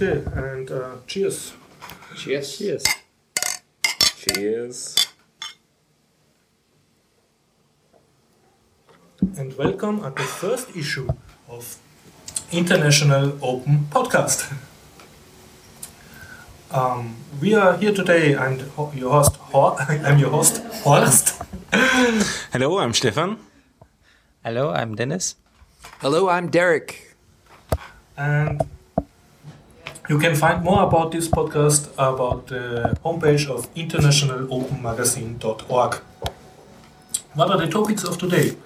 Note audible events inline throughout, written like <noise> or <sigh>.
Okay, and uh, cheers. Cheers. Cheers. Cheers. And welcome at the first issue of International Open Podcast. Um, we are here today. I'm your host. Hor- <laughs> I'm your host, Horst. Hello, I'm Stefan. Hello, I'm Dennis. Hello, I'm Derek. And you can find more about this podcast about the homepage of internationalopenmagazine.org. What are the topics of today?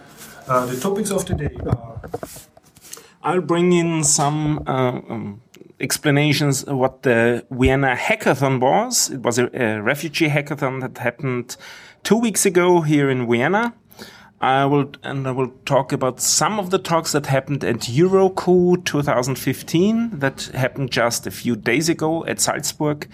Uh, the topics of today are I'll bring in some uh, um, explanations what the Vienna hackathon was. It was a, a refugee hackathon that happened two weeks ago here in Vienna. I will and I will talk about some of the talks that happened at EuRuKo 2015 that happened just a few days ago at Salzburg.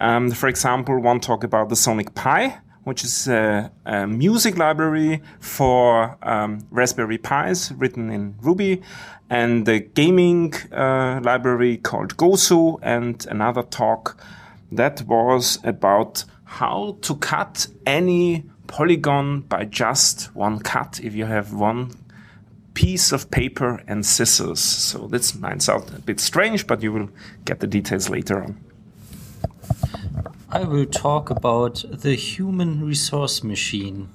Um, for example, one talk about the Sonic Pi, which is a, a music library for um, Raspberry Pis written in Ruby, and the gaming uh, library called Gosu, and another talk that was about how to cut any polygon by just one cut if you have one piece of paper and scissors. So this might sound a bit strange, but you will get the details later on. I will talk about the human resource machine.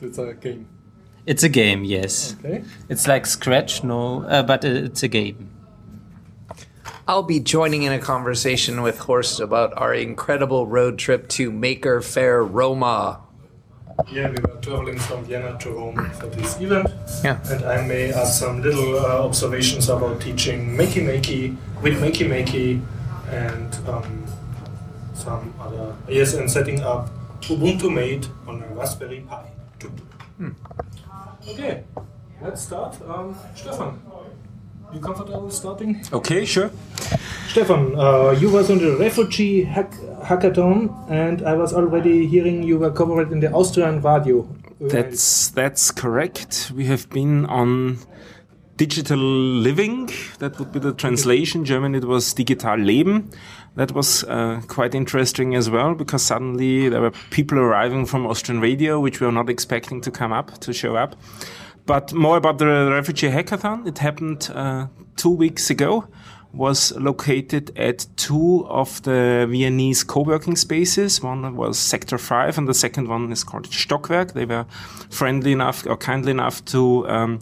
that's a game. It's a game, yes. Okay. It's like Scratch, no, uh, but it's a game. I'll be joining in a conversation with Horst about our incredible road trip to Maker Faire Roma. Yeah, we were traveling from Vienna to Rome for this event. Yeah. And I may add some little uh, observations about teaching Makey Makey with Makey Makey and um, some other. Yes, and setting up Ubuntu Mate on a Raspberry Pi. Okay, let's start. Um, Stefan, you comfortable starting? Okay, sure. Stefan, uh, you was on the refugee hack- hackathon, and I was already hearing you were covered in the Austrian radio. That's that's correct. We have been on digital living. That would be the translation. German it was digital leben. That was uh, quite interesting as well because suddenly there were people arriving from Austrian radio, which we were not expecting to come up to show up. But more about the refugee hackathon. It happened uh, two weeks ago. Was located at two of the Viennese co-working spaces. One was Sektor 5 and the second one is called Stockwerk. They were friendly enough or kindly enough to um,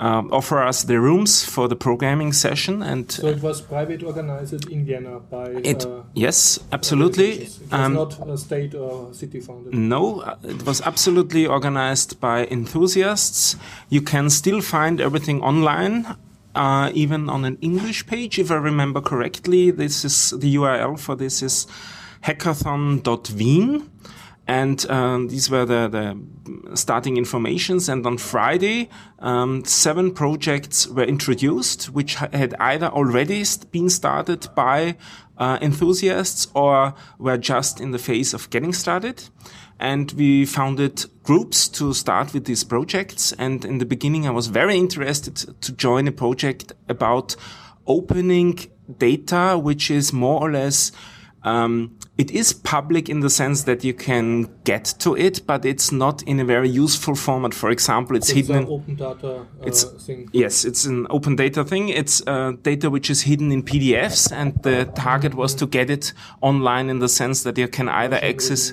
um, offer us the rooms for the programming session. And So it was private organized in Vienna by. it, uh, yes, absolutely. It was Um, not a state or city founded. No, uh, it was absolutely organized by enthusiasts. You can still find everything online, uh, even on an English page, if I remember correctly. This is the URL for this is hackathon.wien. And um, these were the, the starting informations. And on Friday, um, seven projects were introduced, which had either already been started by uh, enthusiasts or were just in the phase of getting started. And we founded groups to start with these projects. And in the beginning, I was very interested to join a project about opening data, which is more or less um, it is public in the sense that you can get to it, but it's not in a very useful format. For example, it's, It's hidden. an open data uh, It's- thing. Yes, it's an open data thing. It's uh, data which is hidden in PDFs, and the target was to get it online in the sense that you can either access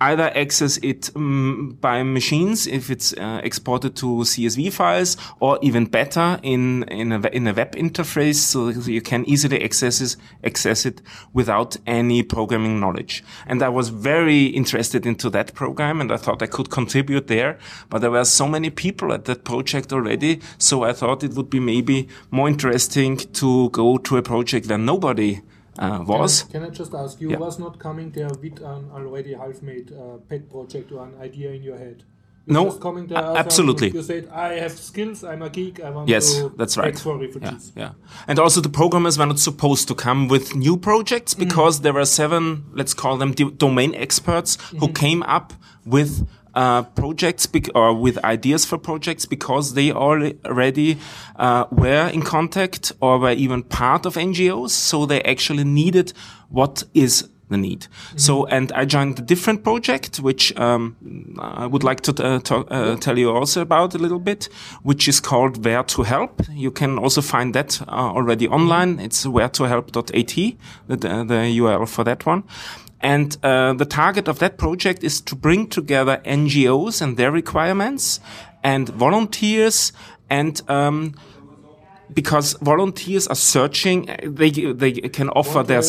either access it um, by machines if it's uh, exported to CSV files, or even better in in a in a web interface, so you can easily access it, access it without any programming knowledge. And I was very interested into that program, and I thought I could contribute there. But there were so many people at that project already, so I thought it would be maybe more interesting to go to a project where nobody uh, was. Can I just ask, you Yeah. was not coming there with an already half-made uh, pet project or an idea in your head? You No, just coming there absolutely. you said, I have skills, I'm a geek, I want Yes, to that's right. for refugees. yeah. And also the programmers were not supposed to come with new projects because there were seven, let's call them do- domain experts who came up with uh, projects bec- or with ideas for projects because they already uh, were in contact or were even part of NGOs. So they actually needed what is the need. So, and I joined a different project, which um, I would like to uh, talk, uh, tell you also about a little bit, which is called Where to Help. You can also find that uh, already online. It's wheretohelp.at, the, the URL for that one. And uh, the target of that project is to bring together NGOs and their requirements and volunteers and um, because volunteers are searching, they they can offer their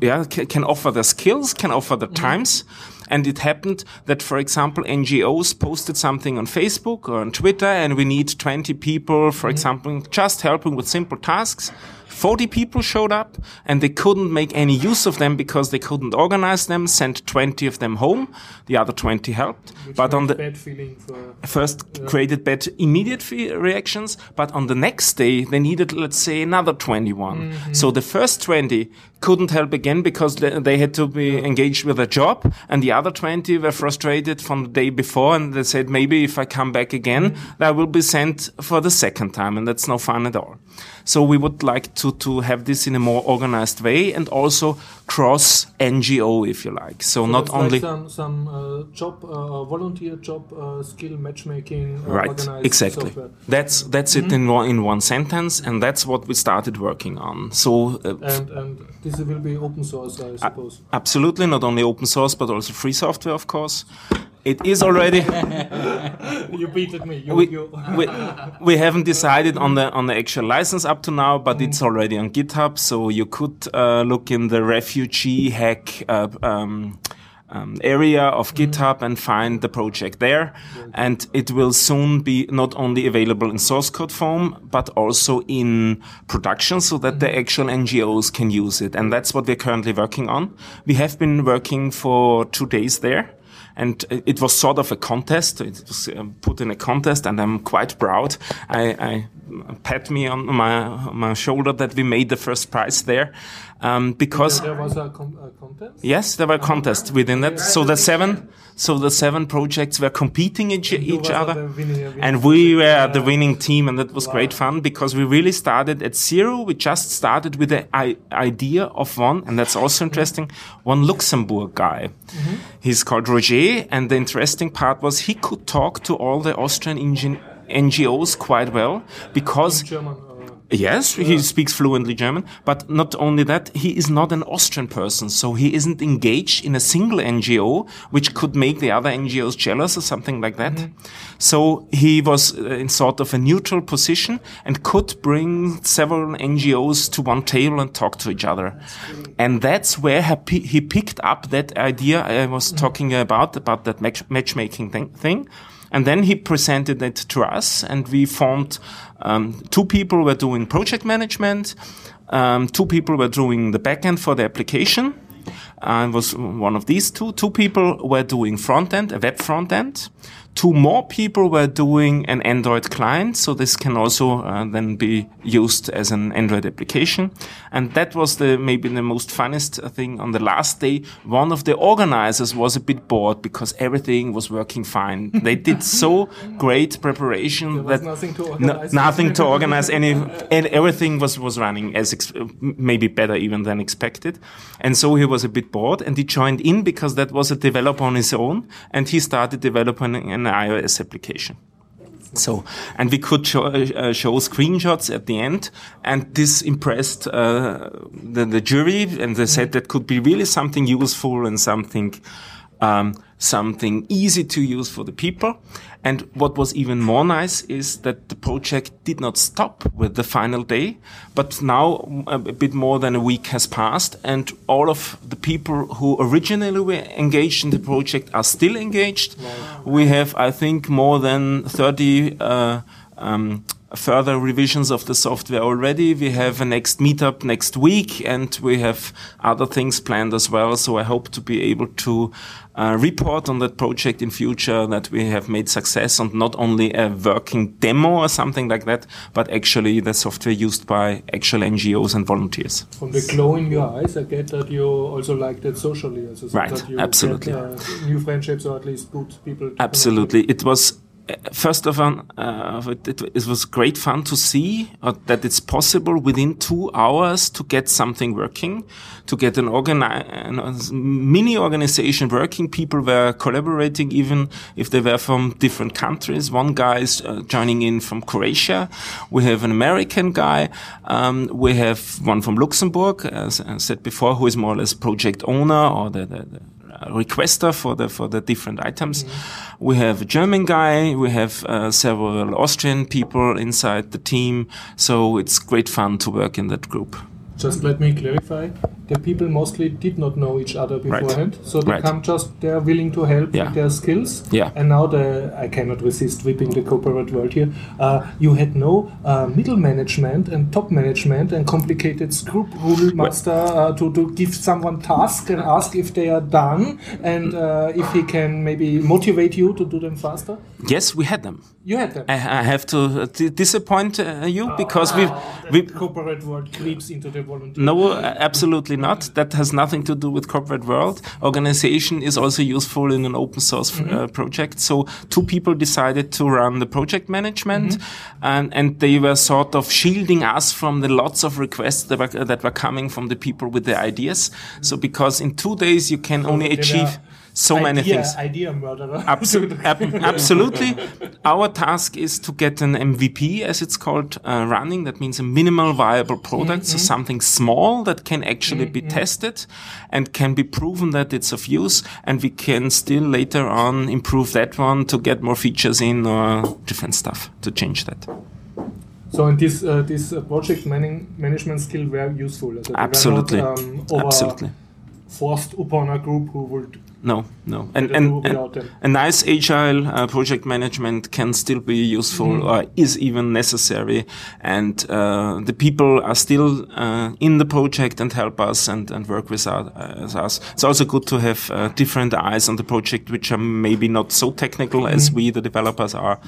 yeah can offer their skills, can offer their times. And it happened that, for example, NGOs posted something on Facebook or on Twitter, and we need 20 people, for example, just helping with simple tasks. 40 people showed up and they couldn't make any use of them because they couldn't organize them, sent 20 of them home. The other 20 helped. Which but on the bad feeling for first created bad immediate reactions, but on the next day they needed, let's say, another 21. Mm-hmm. So the first 20 couldn't help again because they had to be engaged with a job, and the other 20 were frustrated from the day before, and they said, maybe if I come back again, mm-hmm. I will be sent for the second time, and that's no fun at all. So we would like to, to have this in a more organized way and also cross NGO, if you like. So, not only. like some some uh, job uh, volunteer job uh, skill matchmaking uh, Right, exactly. software. That's that's it in one in one sentence, and that's what we started working on. So uh, and and this will be open source I suppose absolutely not only open source but also free software, of course. It is already. <laughs> you beated me you, we, you we, we haven't decided on the on the actual license up to now, but it's Mm. already on GitHub, so you could uh, look in the refugee hack. Uh, um, um, area of Mm. GitHub and find the project there. And it will soon be not only available in source code form, but also in production so that Mm. the actual NGOs can use it. And that's what we're currently working on. We have been working for two days there and it was sort of a contest. It was um, put in a contest, and I'm quite proud. I, I pat me on my on my shoulder that we made the first prize there, um, because there was a, com- a contest yes, there were contests within that. So the seven, so the seven projects were competing each, each other. winning- winning And we were the winning team, and that was great fun because we really started at zero. We just started with the idea of one, and that's also interesting, one Luxembourg guy. He's called Roger, and the interesting part was he could talk to all the Austrian NGOs quite well because German Yes, he speaks fluently German, but not only that, he is not an Austrian person, so he isn't engaged in a single NGO, which could make the other NGOs jealous or something like that. So he was uh, in sort of a neutral position and could bring several NGOs to one table and talk to each other. And that's where he, picked up that idea I was talking about, about that match- matchmaking thing. And then he presented it to us, and we formed um, two people were doing project management, um, two people were doing the backend for the application. I was one of these two. Two people were doing front end, a web front end. Two more people were doing an Android client, so this can also uh, then be used as an Android application. And that was the maybe the most funnest thing on the last day. One of the organizers was a bit bored because everything was working fine. <laughs> They did so great preparation was that nothing to no- organize. nothing to organize any, and everything was was running as maybe better even than expected. And so he was a bit bored, and he joined in because that was a developer on his own, and he started developing an iOS application. So, and we could show, uh, show screenshots at the end, and this impressed uh, the, the jury, and they said that could be really something useful and something, um, something easy to use for the people. And what was even more nice is that the project did not stop with the final day, but now a bit more than a week has passed, and all of the people who originally were engaged in the project are still engaged. We have, I think, more than 30 uh, um, further revisions of the software already. We have a next meetup next week, and we have other things planned as well. So I hope to be able to uh, report on that project in future that we have made success and not only a working demo or something like that, but actually the software used by actual NGOs and volunteers. From the glow in your eyes, I get that you also like that socially. Also, Right, that you absolutely. Get, uh, new friendships or at least good people. Absolutely. It was, first of all, uh, it, it, was great fun to see uh, that it's possible within two hours to get something working, to get an, organi- an mini organization working. People were collaborating even if they were from different countries. One guy is uh, joining in from Croatia. We have an American guy. Um, we have one from Luxembourg, as I said before, who is more or less project owner or the, the, the requester for the for the different items. We have a German guy. We have uh, several Austrian people inside the team. So it's great fun to work in that group. Just let me clarify. The people mostly did not know each other Right. beforehand, so they Right. come just they're willing to help Yeah. with their skills. Yeah. And now the I cannot resist whipping the corporate world here. Uh, you had no uh, middle management and top management and complicated scoop rule master uh, to to give someone task and ask if they are done and uh, if he can maybe motivate you to do them faster. Yes, we had them. You had them. I, I have to uh, d- disappoint uh, you because we we The corporate world creeps into the volunteer. No, uh, absolutely not. That has nothing to do with corporate world. Organization is also useful in an open source mm-hmm. uh, project. So two people decided to run the project management, mm-hmm. and and they were sort of shielding us from the lots of requests that were, that were coming from the people with the ideas. Mm-hmm. So because in two days you can only achieve. were so many idea, things. Idea murderer. <laughs> Absol- ab- absolutely. Our task is to get an MVP, as it's called, uh, running. That means a minimal viable product, so something small that can actually be tested and can be proven that it's of use. And we can still later on improve that one to get more features in or different stuff to change that. So, and this uh, this uh, project management skill were useful. Were Absolutely. Not, um, Absolutely. Forced upon a group who would. No, no. And, and, and a nice agile uh, project management can still be useful Mm-hmm. or is even necessary. And uh, the people are still uh, in the project and help us and, and work with uh, us. It's also good to have uh, different eyes on the project, which are maybe not so technical as Mm-hmm. we, the developers, are.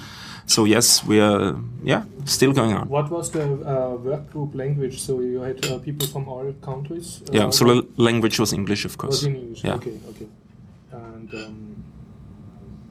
So yes, we are, yeah, still going on. What was the uh, work group language? So you had uh, people from all countries. Uh, Yeah, so the language was English, of course. was in English. Yeah. Okay, okay. And um,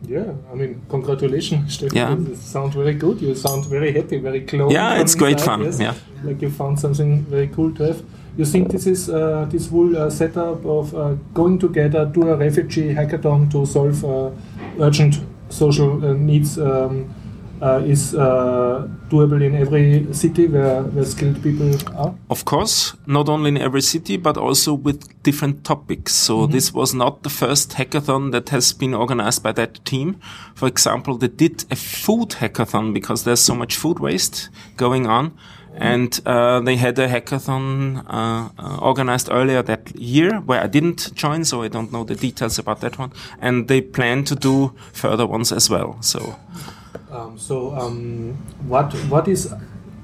yeah, I mean, congratulations, Stefan. Yeah. You sound very good. You sound very happy, very close. Yeah, it's great fun, yeah. like you found something very cool to have. You think this is uh, this whole uh, setup of uh, going together, to a refugee hackathon to solve uh, urgent social uh, needs um, uh, is uh, doable in every city where, where skilled people are? Of course, not only in every city, but also with different topics. So this was not the first hackathon that has been organized by that team. For example, they did a food hackathon because there's so much food waste going on. And uh, they had a hackathon uh, uh, organized earlier that year where I didn't join, so I don't know the details about that one. And they plan to do further ones as well. So Um, so, um, what what is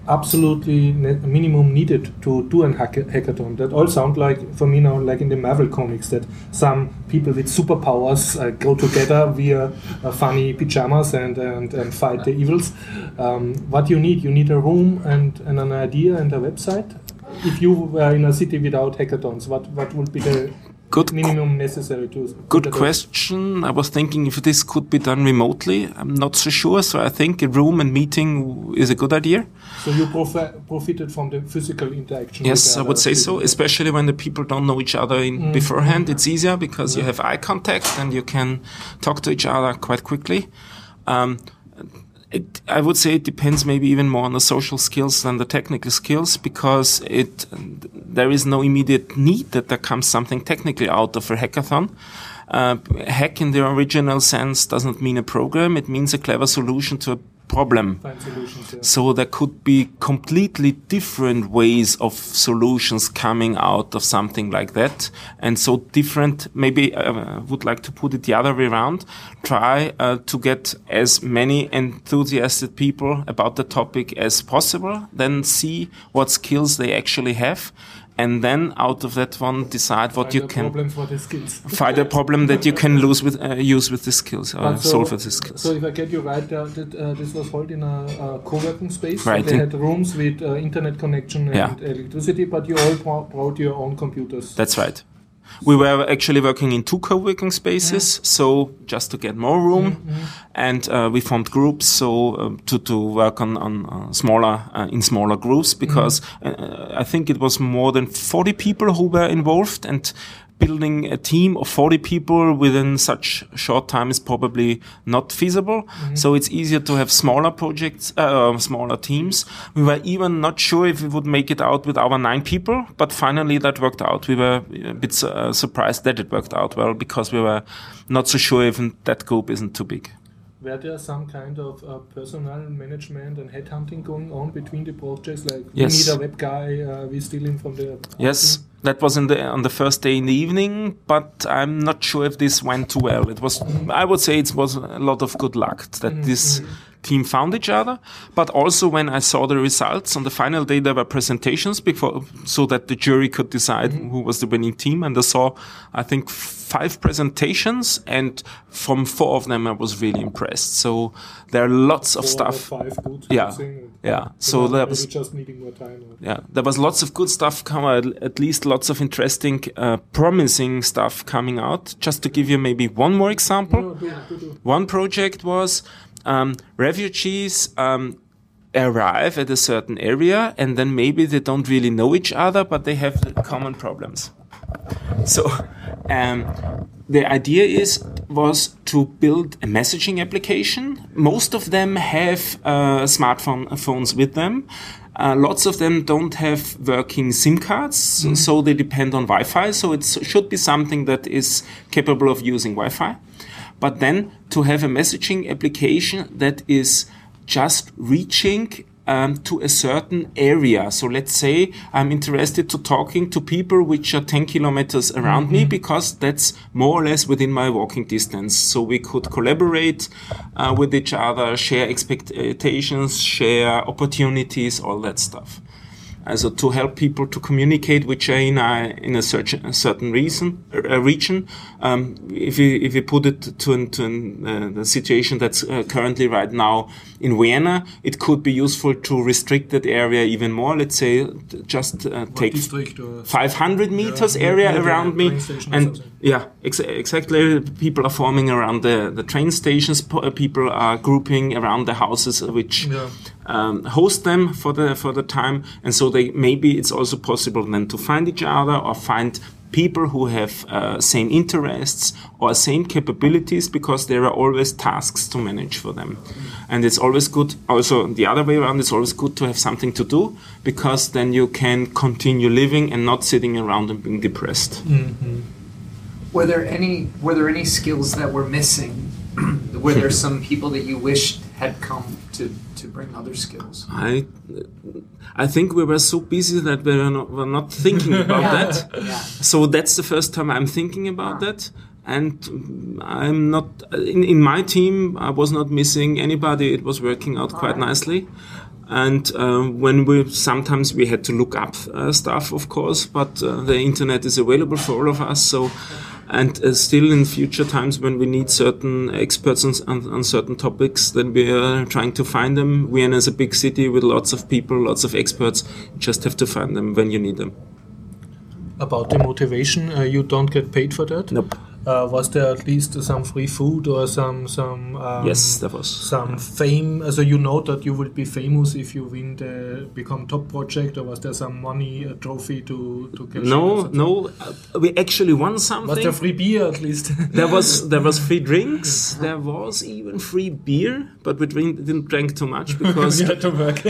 absolutely ne- minimum needed to do an hack- hackathon? That all sound like for me now like in the Marvel comics that some people with superpowers uh, go together via uh, funny pajamas and, and and fight the evils. Um, what you need? You need a room and, and an idea and a website. If you were in a city without hackathons, what what would be the good minimum necessary to Good question. I was thinking if this could be done remotely. I'm not so sure. So I think a room and meeting is a good idea. So you profi- profited from the physical interaction. Yes, I would say so. Especially when the people don't know each other in beforehand, it's easier because you have eye contact and you can talk to each other quite quickly. Um, it, I would say it depends maybe even more on the social skills than the technical skills because it there is no immediate need that there comes something technically out of a hackathon. Uh, hack in the original sense doesn't mean a program; it means a clever solution to a problem. Solutions. Yeah. So there could be completely different ways of solutions coming out of something like that. And so different, maybe I uh, would like to put it the other way around. Try uh, to get as many enthusiastic people about the topic as possible. Then see what skills they actually have. And then out of that one, decide what Find you can problem for the skills. <laughs> find a problem that you can lose with, uh, use with the skills, or so- solve with the skills. So if I get you right, uh, that, uh, this was held in a, co-working space. Right. They had rooms with uh, internet connection and Yeah. electricity, but you all brought your own computers. That's right. We were actually working in two co-working spaces, so just to get more room, and uh, we formed groups so um, to to work on on uh, smaller uh, in smaller groups because uh, I think it was more than forty people who were involved, and building a team of 40 people within such short time is probably not feasible. So it's easier to have smaller projects, uh, smaller teams. We were even not sure if we would make it out with our nine people, but finally that worked out. We were a bit uh, surprised that it worked out well because we were not so sure if that group isn't too big. Were there some kind of uh, personnel management and headhunting going on between the projects? Like Yes. we need a web guy, uh, we steal him from the Yes, that was in the on the first day in the evening, but I'm not sure if this went too well. It was, I would say, it was a lot of good luck that this team found each other. But also when I saw the results on the final day, there were presentations before, so that the jury could decide who was the winning team. And I saw, I think, five presentations, and from four of them, I was really impressed. So there are lots of four or stuff. Yeah, thing. Yeah. So So that was just needing more time. yeah, there was lots of good stuff come out, at least lots of interesting, uh, promising stuff coming out. Just to give you maybe one more example. No, do, do, do. One project was um, refugees um, arrive at a certain area and then maybe they don't really know each other, but they have common problems. So um, the idea is was to build a messaging application. Most of them have uh, smartphone phones with them. Uh, lots of them don't have working SIM cards, so- so they depend on Wi-Fi. So it should be something that is capable of using Wi-Fi. But then to have a messaging application that is just reaching um, to a certain area. So let's say I'm interested to talking to people which are 10 kilometers around me because that's more or less within my walking distance. So we could collaborate uh, with each other, share expectations, share opportunities, all that stuff. Also to help people to communicate which are in a, in a, search, a certain reason, uh, region. Um, if you if you put it to, an, to an, uh, the situation that's uh, currently right now in Vienna, it could be useful to restrict that area even more. Let's say just uh, take 500 meters Yeah, area around me train station or and yeah ex- exactly people are forming around the, the train stations uh, people are grouping around the houses which. Um, host them for the for the time. And so they maybe it's also possible then to find each other or find people who have uh, same interests or same capabilities because there are always tasks to manage for them. And it's always good also the other way around it's always good to have something to do because then you can continue living and not sitting around and being depressed. Were there any Were there any skills that were missing? <clears throat> were there <laughs> some people that you wished had come to to bring other skills? I, I think we were so busy that we were not, were not thinking <laughs> about that. Yeah. So that's the first time I'm thinking about that. And I'm not in, in my team. I was not missing anybody. It was working out quite nicely. And uh, when we sometimes we had to look up uh, stuff, of course, but uh, the internet is available for all of us. So, and uh, still in future times when we need certain experts on, on, on certain topics, then we are trying to find them. Vienna is a big city with lots of people, lots of experts. You just have to find them when you need them. About the motivation, uh, you don't get paid for that. Nope. Uh, was there at least some free food or some some um, Yes, there was. some fame? So you know that you will be famous if you win the become top project, or was there some money, a trophy to to get? No, no, uh, we actually won something. Was there free beer at least? <laughs> there was there was free drinks. <laughs> There was even free beer, but we drink, didn't drink too much <laughs> because we had to work.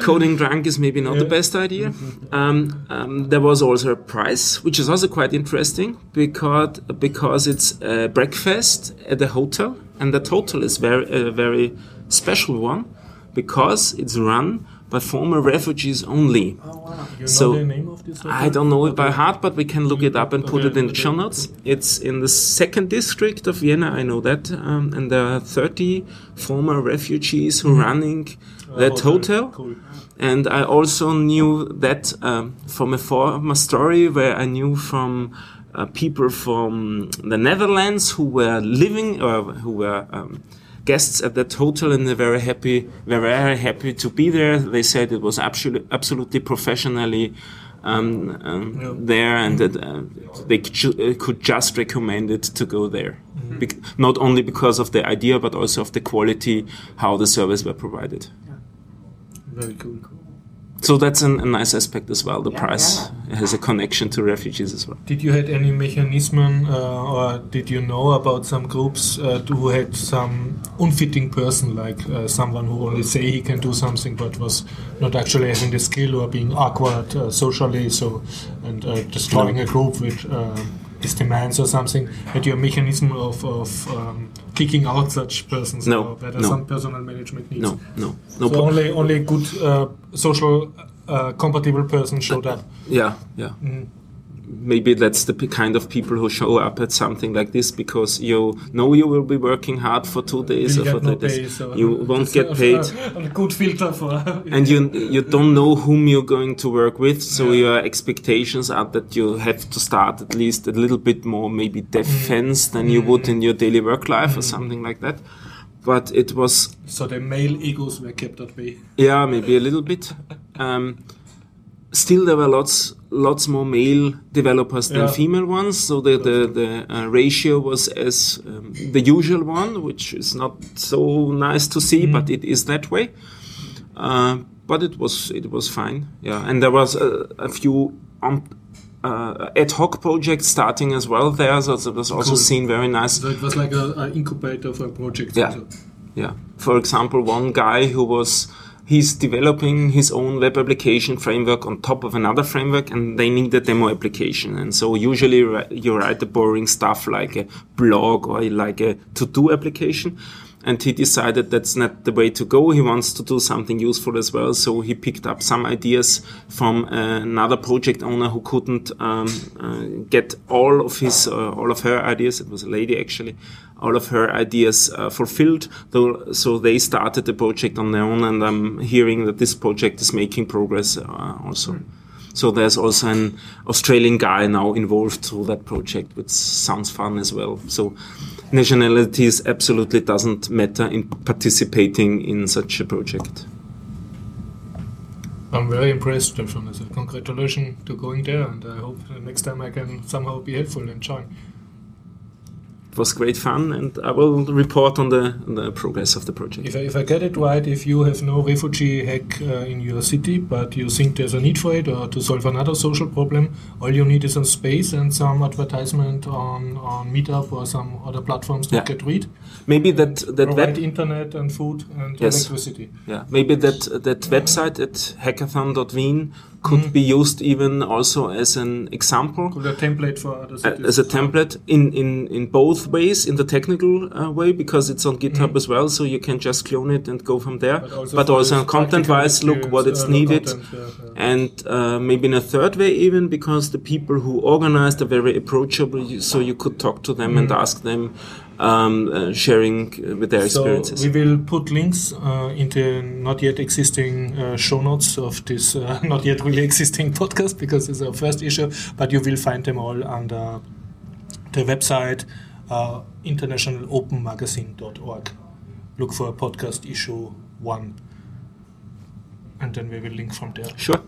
coding drunk is maybe not the best idea. Um, um, there was also a prize, which is also quite interesting because because it's a breakfast at the hotel, and that hotel is very uh, very special one because it's run by former refugees only. Oh, wow. You So, know the name of this? I don't know it by heart, but we can look it up and put it in the show notes. It's in the second district of Vienna, I know that, um, and there are 30 former refugees who are running that hotel. Cool. And I also knew that um, from a former story where I knew from uh, people from the Netherlands who were living or who were um, guests at that hotel and they're very happy, were very happy to be there. They said it was absolutely, absolutely professionally um, um, Yeah. there and that uh, they could, ju- uh, could just recommend it to go there. Bec- not only because of the idea, but also of the quality, how the service were provided. Very cool. So that's an, a nice aspect as well. The Yeah, price has a connection to refugees as well. Did you had any mechanism uh, or did you know about some groups uh, who had some unfitting person, like uh, someone who only say he can do something but was not actually having the skill or being awkward uh, socially, so and uh, destroying a group with uh, his demands or something? Had you a mechanism of, of um, kicking out such persons? No, or whether no. some personal management needs? No, no, no. So only only good uh, social uh, compatible person showed up. yeah, yeah. Mhm. Maybe that's the kind of people who show up at something like this because you know you will be working hard for two days You or for get no days. so you won't get <laughs> paid. A, a good filter for. <laughs> and you you don't know whom you're going to work with, so your expectations are that you have to start at least a little bit more maybe mm. defense than you mm. would in your daily work life or mm. something like that. But it was so the male egos were kept at bay. yeah maybe a little bit. Um, still, there were lots lots more male developers than Yeah. female ones, so the the, the uh, ratio was as um, the usual one, which is not so nice to see, but it is that way. Uh, but it was it was fine, yeah. And there was a, a few um, uh, ad hoc projects starting as well there, so it was also Cool. seen very nice. So it was like a, a incubator for a project. Yeah. also. Yeah. For example, one guy who was he's developing his own web application framework on top of another framework, and they need a demo application. And so usually you write the boring stuff like a blog or like a to-do application. And he decided that's not the way to go. He wants to do something useful as well. So he picked up some ideas from uh, another project owner who couldn't um, uh, get all of his, uh, all of her ideas. It was a lady actually, all of her ideas uh, fulfilled. Though, so they started the project on their own, and I'm hearing that this project is making progress uh, also. So there's also an Australian guy now involved through that project, which sounds fun as well. So nationalities absolutely doesn't matter in participating in such a project. I'm very impressed. So congratulations to going there, and I hope next time I can somehow be helpful and join. It was great fun, and I will report on the, on the progress of the project. If I, if I get it right, if you have no refugee hack uh, in your city, but you think there's a need for it or to solve another social problem, all you need is a space and some advertisement on, on Meetup or some other platforms that Yeah. get read. Maybe that that Provide web, internet and food and Yes. electricity. yeah, maybe that that website at hackathon.wien could be used even also as an example. Could a template for other a- as a template in, in, in both ways, in the technical uh, way, because it's on GitHub as well, so you can just clone it and go from there. But also, for this content wise, look what it's uh, needed. content, yeah, yeah. And uh, maybe in a third way, even because the people who organized are very approachable, so you could talk to them and ask them, um, uh, sharing uh, with their So experiences. we will put links uh, into not yet existing uh, show notes of this uh, <laughs> not yet really existing <laughs> podcast because it's our first issue, but you will find them all under the website uh, internationalopenmagazine.org. Look for podcast issue one, and then we will link from there. Sure.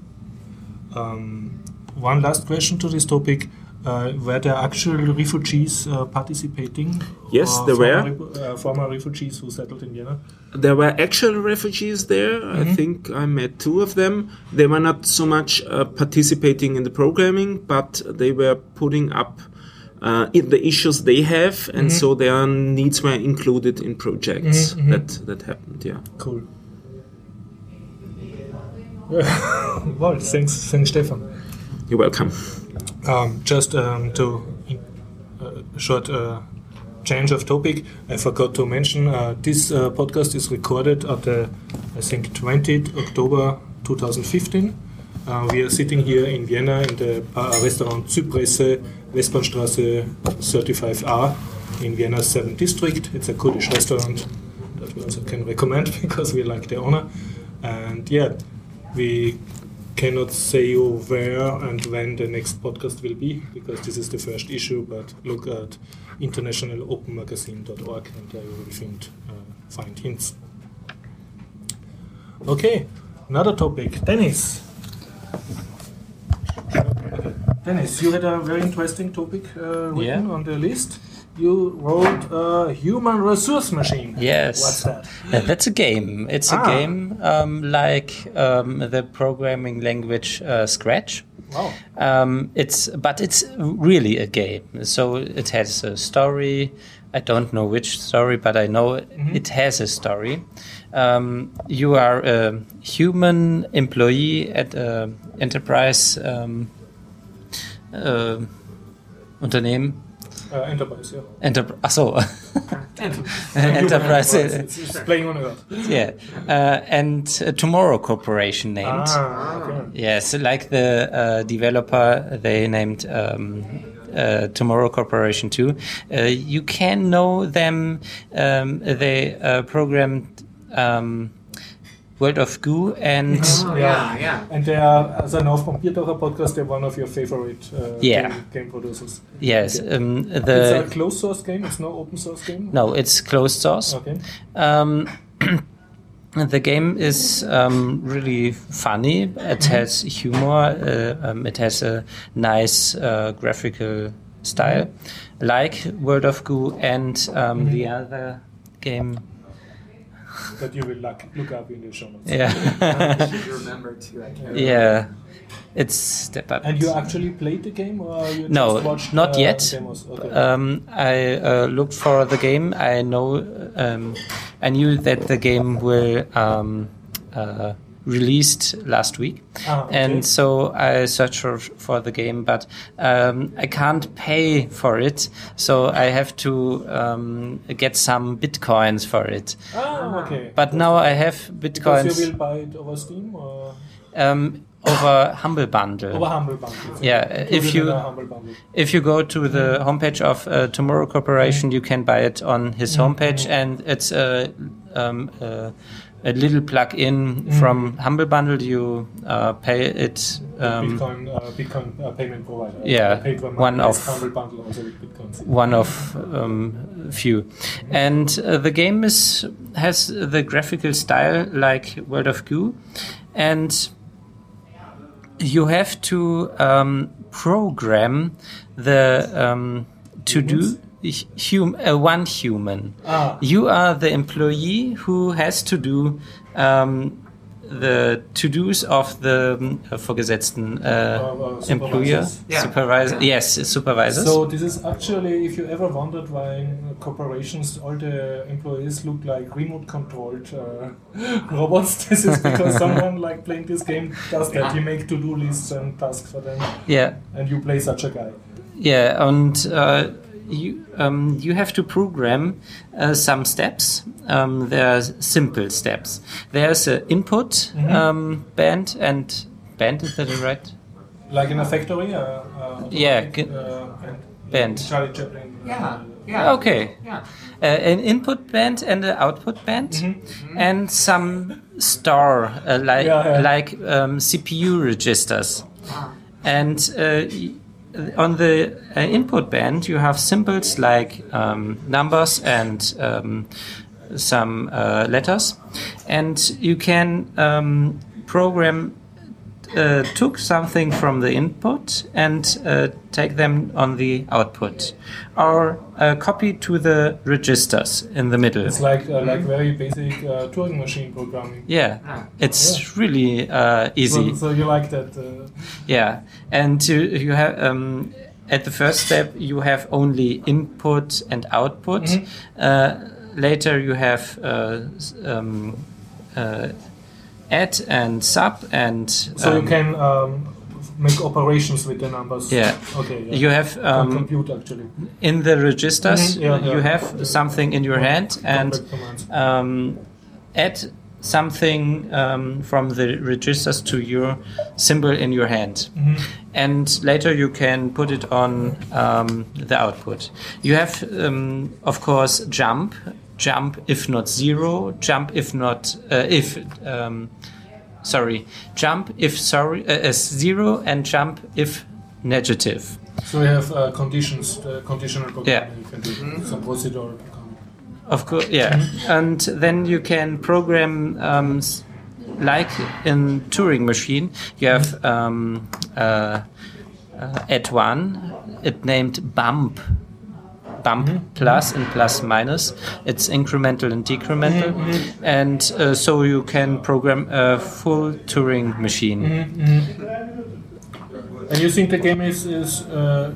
Um, one last question to this topic. Uh, were there actual refugees uh, participating? Yes, Or there were. former re- uh, former refugees who settled in Vienna. There were actual refugees there. I Mm-hmm. think I met two of them. They were not so much uh, participating in the programming, but they were putting up uh, in the issues they have, and Mm-hmm. so their needs were included in projects. Mhm, mhm. That that happened. Yeah. Cool. <laughs> well, thanks, thanks, Stefan. You're welcome. Um, just um, to uh, short uh, change of topic. I forgot to mention uh, this uh, podcast is recorded at the, I think, 20th October 2015. Uh, we are sitting here in Vienna in the uh, restaurant Zypresse, Westbahnstraße 35a in Vienna's 7th district. It's a Kurdish restaurant that we also can recommend <laughs> because we like the owner. And yeah, we cannot say you where and when the next podcast will be because this is the first issue, but look at internationalopenmagazine.org and there you will find, uh, find hints. Okay, another topic. Dennis. Dennis, you had a very interesting topic uh, written Yeah. on the list. You wrote a human resource machine. Yes. What's that? That's a game. It's Ah. a game um, like um, the programming language uh, Scratch. Wow. Um, it's but it's really a game. So it has a story. I don't know which story, but I know it has a story. Um, you are a human employee at an enterprise um, uh, Unternehmen. Uh, enterprise, yeah. Enter Achso. Enterprise. <laughs> It's, it's playing on Earth. yeah. Uh, and uh, Tomorrow Corporation named. Ah, okay. Yes, like the uh, developer, they named um, uh, Tomorrow Corporation too. Uh, you can know them. Um, they uh, programmed um, World of Goo and Oh, yeah, yeah. And they are, as I know from Biertaucher podcast, they're one of your favorite uh, Yeah. game, game producers. yes, Okay. um, it's a the closed source game. It's no open source game. no, it's closed source. Okay. Um, <clears throat> the game is um, really funny. It has humor. Uh, um, it has a nice uh, graphical style, like World of Goo and um, the other game. That you will look, look up in the show notes. Yeah, <laughs> I should remember too. I can't yeah. It's step up. And you actually played the game, or you No, watched not uh, yet. Okay. Um, I uh, looked for the game. I know. Um, I knew that the game will um, uh, released last week, Ah, okay. and so I searched for, for the game, but um, I can't pay for it. So I have to um, get some bitcoins for it. ah, okay. But now I have because bitcoins you will buy it over Steam or um, over Humble Bundle. over Humble Bundle. Yeah, Included if you- a Humble Bundle. If you go to the homepage of uh, Tomorrow Corporation, you can buy it on his homepage, and it's a, um, a, a little plug-in from Humble Bundle. You uh, pay it. Um, Bitcoin, uh, Bitcoin uh, payment provider. Yeah, one, one of- Humble Bundle also with Bitcoin. one of um, few, and uh, the game is has the graphical style like World of Goo, and you have to um, program the um, to do hum, uh, one human. Ah, You are the employee who has to do um, the to-dos of the um, Vorgesetzten uh, Uh, uh, employer. Yeah. supervisor. Yes, supervisors. So this is actually, if you ever wondered why in corporations all the employees look like remote-controlled uh, <laughs> robots, <laughs> this is because <laughs> someone like playing this game does that. You make to-do lists and tasks for them, yeah, and you play such a guy. yeah, and uh, you um, you have to program uh, some steps. Um, there are simple steps. There's an input um, band and band. Is that right? Like in a factory. Uh, uh, Yeah, automatic, g- uh, band. Charlie Chaplin. Yeah, uh, yeah. Okay. Yeah. uh, an input band and an output band, and some store uh, like Yeah, yeah. like um, CPU registers. And uh, y- on the uh, input band, you have symbols like um, numbers and um, some uh, letters, and you can um, program uh, took something from the input and uh, take them on the output, or uh, copy to the registers in the middle. It's like uh, like very basic uh, Turing machine programming. Yeah, it's really uh, easy. So, so you like that? Uh, Yeah, and you, you have um, at the first step you have only input and output. Mm-hmm. Uh, later you have uh, um, uh, add and sub and so you um, can um, make operations with the numbers. Yeah. Okay. Yeah. You have um, compute actually. in the registers, Mhm, yeah, you yeah. have something in your hand and um, add something um, from the registers to your symbol in your hand. Mhm. And later you can put it on um, the output. You have, um, of course, jump, jump if not zero, jump if not, uh, if, um, sorry, jump if sorry, uh, as zero, and jump if negative. So you have uh, conditions, the conditional programming. Yeah. You can do some procedural programming. Of course, yeah. And then you can program um, like in Turing machine. You have um, uh, uh, at one, it named bump. Bump plus and plus minus. It's incremental and decremental, and uh, so you can program a full Turing machine. And you think the game is is uh,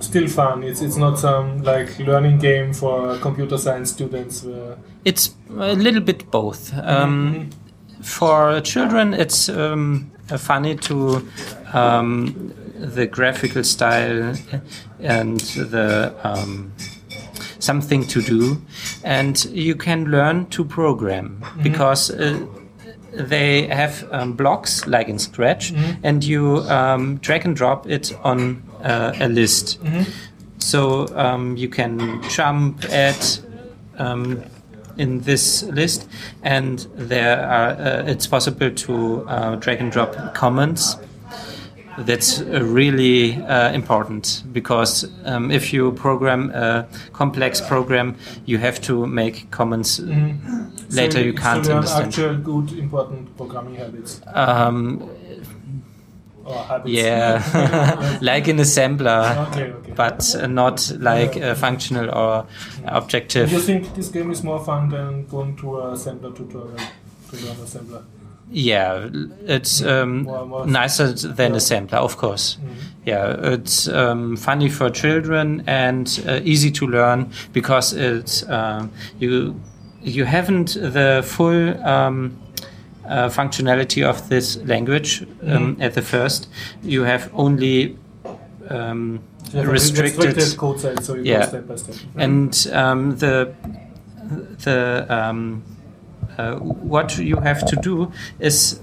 still fun? It's it's not some like learning game for computer science students. Where, It's a little bit both. Um, For children, it's um, uh, funny to um, the graphical style and the um, something to do, and you can learn to program because. Uh, they have um, blocks like in Scratch, and you um, drag and drop it on uh, a list. So um, you can jump at um, in this list, and there are. Uh, it's possible to uh, drag and drop comments. That's uh, really uh, important because um, if you program a complex program, you have to make comments. Later, so you can't so understand. actual good important programming habits Um, yeah, <laughs> like in assembler, Okay, okay. but uh, not like uh, functional or objective. Do you think this game is more fun than going to a assembler tutorial to learn assembler? Yeah, it's um, nicer than Yeah. assembler, of course. Mhm. Yeah, it's um, funny for children and uh, easy to learn because it's um, you you haven't the full um, uh, functionality of this language um, at the first. You have only um, You restricted restricted code so you Yeah. go step by step. and um, the the um, uh, what you have to do is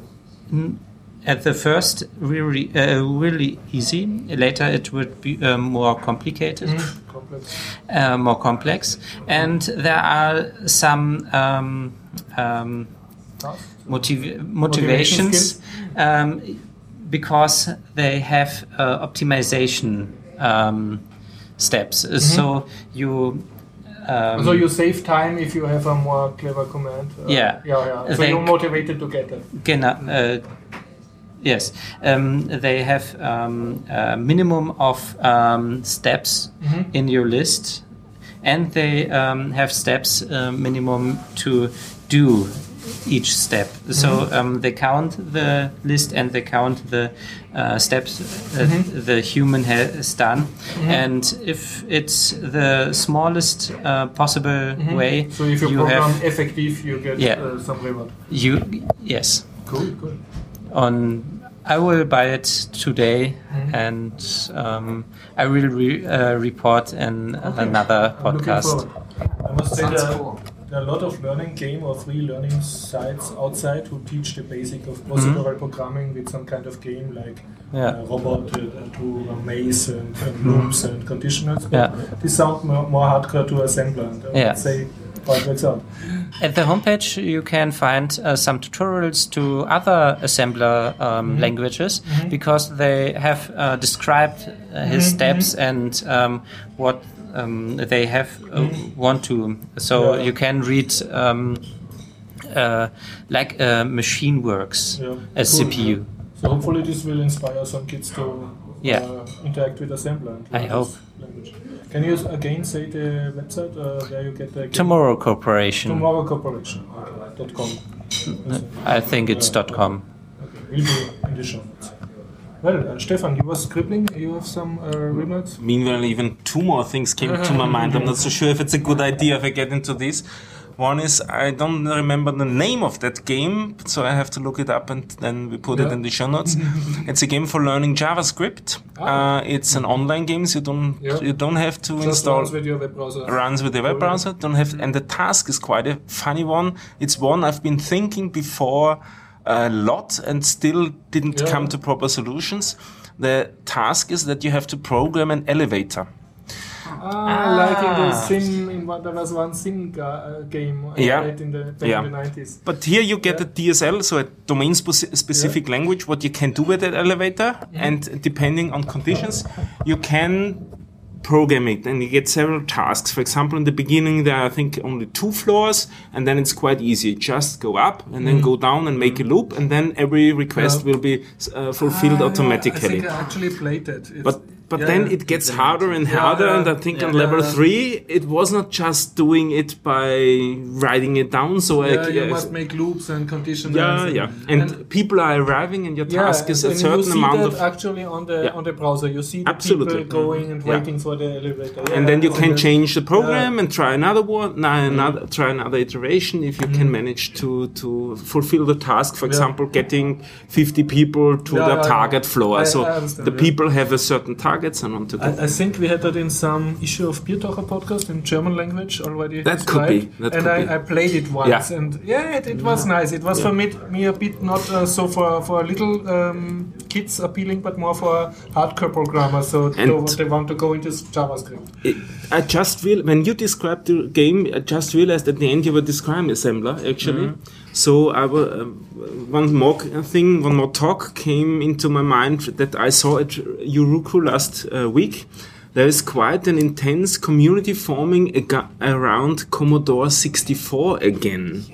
mm, at the first really uh, really easy. Later it would be uh, more complicated, Complex. uh, more complex, and there are some. Um, um, motiv- Motivation motivations um, because they have uh, optimization um, steps. Uh, So you. Um, so you save time if you have a more clever command. Uh, Yeah. Yeah, yeah. So They- you're motivated to get it. gena- uh, yes, um, they have um, a minimum of um, steps Mhm. in your list, and they um, have steps uh, minimum to do each step. So um, they count the list and they count the uh, steps that the human has done, and if it's the smallest uh, possible way, So if you, you program have effective, you get Yeah. uh, some reward. you yes Cool, cool. on I will buy it today, Mm-hmm. and um, I will re- uh, report in another podcast. I must say Sounds there, cool. There are a lot of learning game or free learning sites outside who teach the basic of procedural programming with some kind of game like. Yeah. uh, robot uh, to a maze and, and loops and conditionals. But Yeah. This sound more, more hardcore to assembler. And, uh, Yeah. Let's say. At the homepage, you can find uh, some tutorials to other assembler um, languages because they have uh, described uh, his steps and um, what um, they have uh, want to. So Yeah. you can read. Um, uh, like uh, machine works Yeah. as Cool. CPU. So hopefully this will inspire some kids to Yeah. uh, interact with assembler. and I hope. Language. Can you again say the website uh, where you get the? Tomorrow Corporation. Tomorrow Corporation. Okay. Dot com. I think it's dot .com. Okay. We'll be in the show notes. Well, uh, Stefan, you were scribbling. You have some uh, remarks. Meanwhile, even two more things came to my mind. I'm not so sure if it's a good idea if I get into this. One is I don't remember the name of that game, so I have to look it up and then we put it in the show notes. <laughs> it's a game for learning JavaScript. Uh, it's an online game, so you don't Ah. Yeah. you don't have to Just install runs with your web browser. runs with the web browser. Don't have, and the task is quite a funny one. It's one I've been thinking before a lot and still didn't Yeah. come to proper solutions. The task is that you have to program an elevator. Ah, like in the Sim, in what, there was one Sim ga, uh, game Yeah. played in the, back Yeah. in the 90s. But here you get a DSL, so a domain speci- specific language, what you can do with that elevator, and depending on conditions, you can program it and you get several tasks. For example, in the beginning, there are, I think, only two floors, and then it's quite easy. Just go up and then go down and make a loop, and then every request Yeah. will be uh, fulfilled Ah, automatically. Yeah, I think I actually played it. It's, But but yeah, then it gets harder and harder, yeah. and I think on Yeah, level yeah. three, it was not just doing it by writing it down. So I, Yeah, you uh, must make loops and conditions. yeah, and, yeah. And, people are arriving, and your task is a and you certain see amount that of. actually on the on the browser. You see the Absolutely. people going and Yeah. waiting for the elevator. And then you can then- change the program and try another one, nah, another, try another iteration if you Mm-hmm. can manage to, to fulfill the task. For example, getting 50 people to yeah, target floor. I- so I the people have a certain targets and want to go. I, I think we had that in some issue of Biertaucher podcast in German language already. That could be, that and could I, be. I played it once, Yeah. and yeah, it, it was nice. It was for me, me a bit not uh, so for for little um, kids appealing, but more for hardcore programmers. So they, And- they want to go into JavaScript. It, I just real when you described the game, I just realized at the end you were describing assembler actually. So I wa- uh, one more thing, one more talk came into my mind that I saw at EuRuKo last uh, week. There is quite an intense community forming aga- around Commodore 64 again.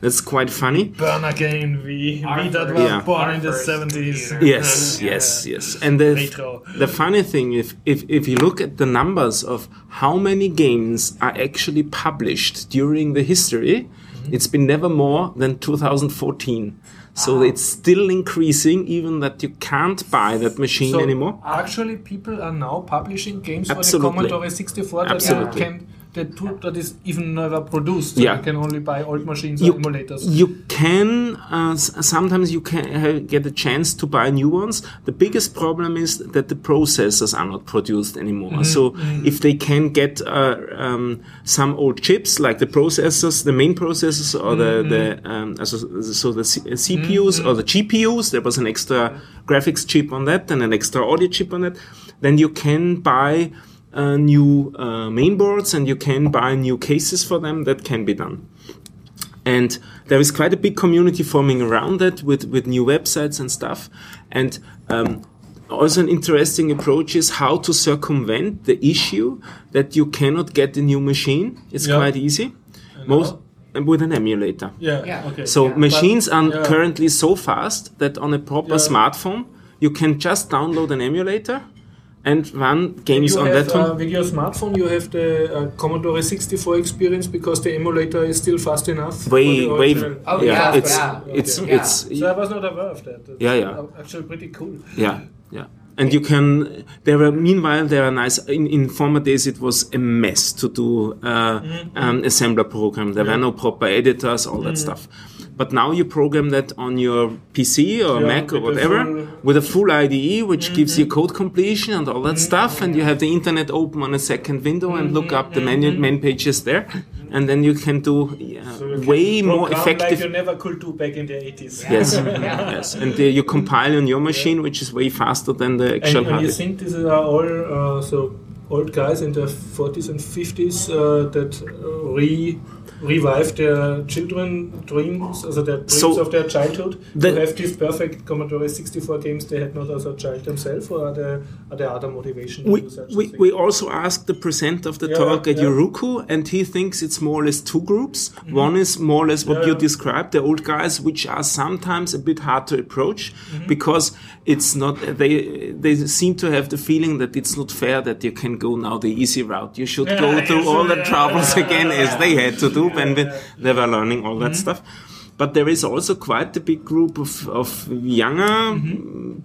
That's quite funny. Burn again, we, we that was Yeah. born in the seventies. computer. Yes, yes, yes. And the, Retro. the funny thing, if, if, if you look at the numbers of how many games are actually published during the history, Mm-hmm. it's been never more than 2014. So it's still increasing, even that you can't buy that machine So anymore. actually, people are now publishing games Absolutely. for the Commodore 64 that Absolutely. you can that, to- that is even never produced. So Yeah. you can only buy old machines You- or emulators. You can uh, sometimes you can uh, get a chance to buy new ones. The biggest problem is that the processors are not produced anymore. Mm-hmm. So if they can get uh, um, some old chips like the processors, the main processors, or the the Mm-hmm. um, also, so the C- uh, CPUs or the GPUs, there was an extra graphics chip on that and an extra audio chip on that. Then you can buy. Uh, new uh, mainboards and you can buy new cases for them that can be done and there is quite a big community forming around that with, with new websites and stuff and um, also an interesting approach is how to circumvent the issue that you cannot get a new machine it's Yeah. quite easy most with an emulator yeah. Yeah. Okay. so Yeah. machines are yeah. currently so fast that on a proper Yeah. smartphone you can just download an emulator and run games you on have, that one uh, with your smartphone, you have the uh, Commodore 64 experience because the emulator is still fast enough. way way. Oh, yeah, yeah, it's yeah. it's Okay. it's So I was not aware of that. That's Yeah, yeah. Actually, pretty cool. Yeah, yeah. And you can. There are meanwhile there are nice. In, in former days, it was a mess to do uh, an assembler program. There were no proper editors, all that stuff. But now you program that on your PC or Yeah, Mac or whatever full- with a full IDE, which gives you code completion and all that stuff. And you have the internet open on a second window and look up the menu main pages there, and then you can do yeah, So you can way more program effective. Like you never could do back in the 80s. Yes, <laughs> yes, and uh, you compile on your machine, which is way faster than the actual And, and you think these are all uh, so old guys in their 40s and 50s uh, that uh, re revive their children dreams, also their dreams So, of their childhood, the- to have these perfect Commodore 64 games they had not as a child themselves, or are there, are there other motivations we, to do such we, we also asked the presenter of the Yeah, talk at yeah. EuRuKo, and he thinks it's more or less two groups. One is more or less what Mm-hmm. Yeah, you described, the old guys, which are sometimes a bit hard to approach Mm-hmm. because it's not. They they seem to have the feeling that it's not fair that you can go now the easy route. You should go through all the troubles again as they had to do when we- they were learning all that Mm-hmm. stuff. but there is also quite a big group of, of younger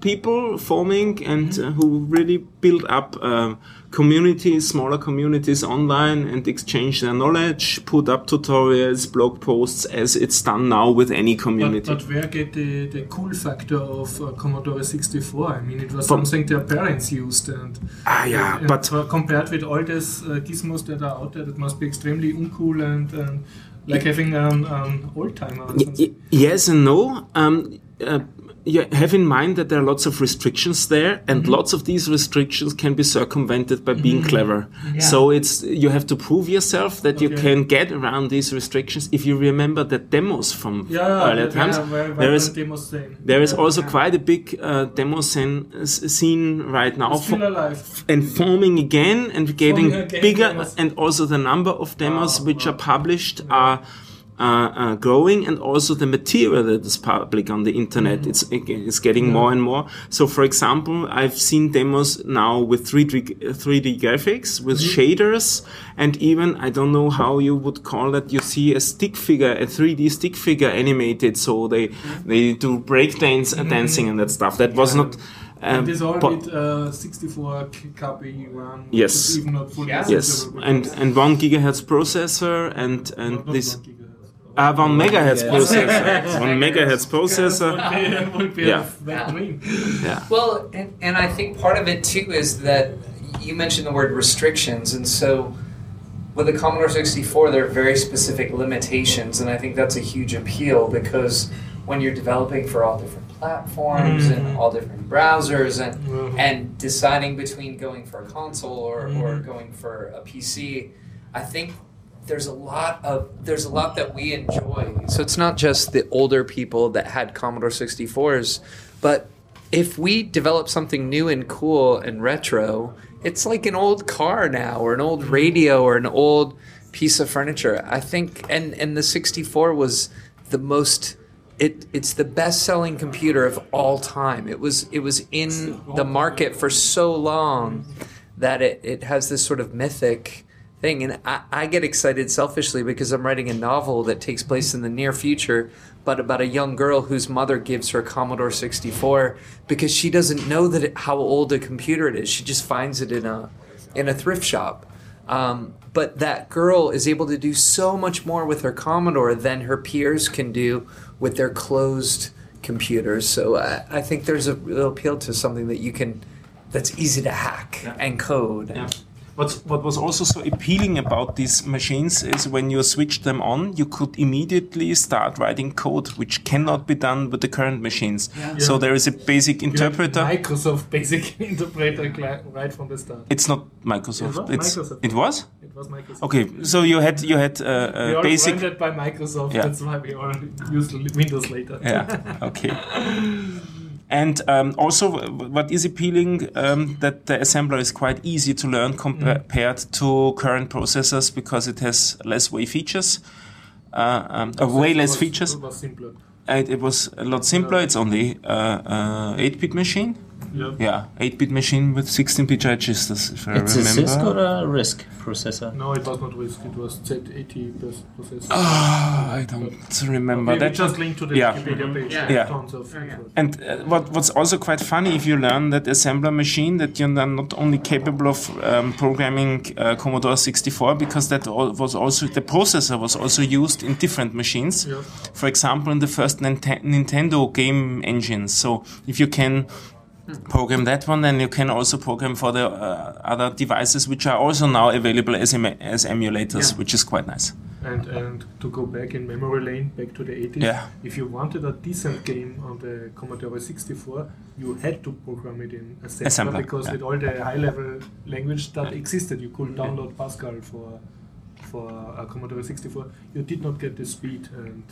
people forming and uh, who really build up uh, communities, smaller communities online and exchange their knowledge, put up tutorials, blog posts as it's done now with any community. but where get the, the cool factor of uh, Commodore 64? I mean, it was From- something their parents used, and, ah, yeah, and but uh, compared with all these uh, gizmos that are out there, that must be extremely uncool and, and like having an, an old timer. Y- yes and no. Um, uh, you have in mind that there are lots of restrictions there, and Mm-hmm. lots of these restrictions can be circumvented by being clever. So it's you have to prove yourself that you can get around these restrictions. If you remember the demos from Yeah, earlier yeah, times, yeah, where, there is the demos saying. there is also yeah. quite a big uh, demo scene, scene right now. It's still for- alive. and forming again and getting again, bigger demos. and also the number of demos Wow, which wow. are published are uh, uh, growing and also the material that is public on the internet Mm-hmm. it's it's getting more and more so for example i've seen demos now with 3d 3d graphics with Mm-hmm. shaders and even i don't know how you would call it you see a stick figure a 3d stick figure animated so they Mm-hmm. they do breakdance dancing and that stuff that was not um, And this all po- with uh, 64 k- KB RAM. Yes. is Even not fully Yeah. Yes, and and one gigahertz processor and and not- not this one gigahertz. Uh, one megahertz processor, one megahertz processor. <laughs> Would be, would be Yeah. a wet dream. Yeah, Well, and, and I think part of it too is that you mentioned the word restrictions, and so with the Commodore 64, there are very specific limitations, and I think that's a huge appeal because when you're developing for all different platforms and Mhm. all different browsers and Mhm. and deciding between going for a console or, or Mhm. going for a PC, I think there's a lot of there's a lot that we enjoy. So it's not just the older people that had Commodore 64s, but if we develop something new and cool and retro, it's like an old car now or an old mm-hmm. radio or an old piece of furniture. I think and and the 64 was the most it it's the best selling computer of all time. It was it was in the market for so long mm-hmm. that it, it has this sort of mythic thing. And I, I get excited selfishly because I'm writing a novel that takes place in the near future, but about a young girl whose mother gives her a Commodore 64 because she doesn't know that it, how old a computer it is. She just finds it in a in a thrift shop. Um, but that girl is able to do so much more with her Commodore than her peers can do with their closed computers. So I, I think there's a real appeal to something that you can, that's easy to hack Yeah. and code. yeah. What's, what was also so appealing about these machines is when you switch them on, you could immediately start writing code, which cannot be done with the current machines. So Yeah. there is a basic You have interpreter. Microsoft Basic <laughs> Interpreter right from the start. It's not Microsoft. It was Microsoft. It was It was Microsoft. okay. So you had you had uh, We uh, all basic. branded by Microsoft. Yeah. That's why we all <laughs> use Windows later. yeah okay <laughs> and um, also what is appealing um, that the assembler is quite easy to learn compared to current processors because it has less way features uh, um, uh, way less features. It was it was a lot simpler. It's only uh, uh, 8-bit machine Yeah. yeah 8-bit machine with 16-bit registers if I It's a remember CISC or a RISC processor? No, it was not RISC. It was Z80 pers- processor. Ah, I don't remember we, we that just linked to the Yeah. Wikipedia page. Yeah. There's Yeah. Tons of info. And uh, what, what's also quite funny, if you learn that assembler machine, that you're then not only capable of um, programming uh, Commodore 64, because that was also the processor was also used in different machines. Yeah. For example, in the first Ninte- Nintendo game engines. So if you can program that one, then you can also program for the uh, other devices, which are also now available as, em- as emulators, Yeah. which is quite nice. And and to go back in memory lane, back to the 80s, Yeah. if you wanted a decent game on the Commodore 64, you had to program it in assembler, Assembler, because yeah. with all the high-level language that existed, you could download Pascal for for a Commodore 64. You did not get the speed, and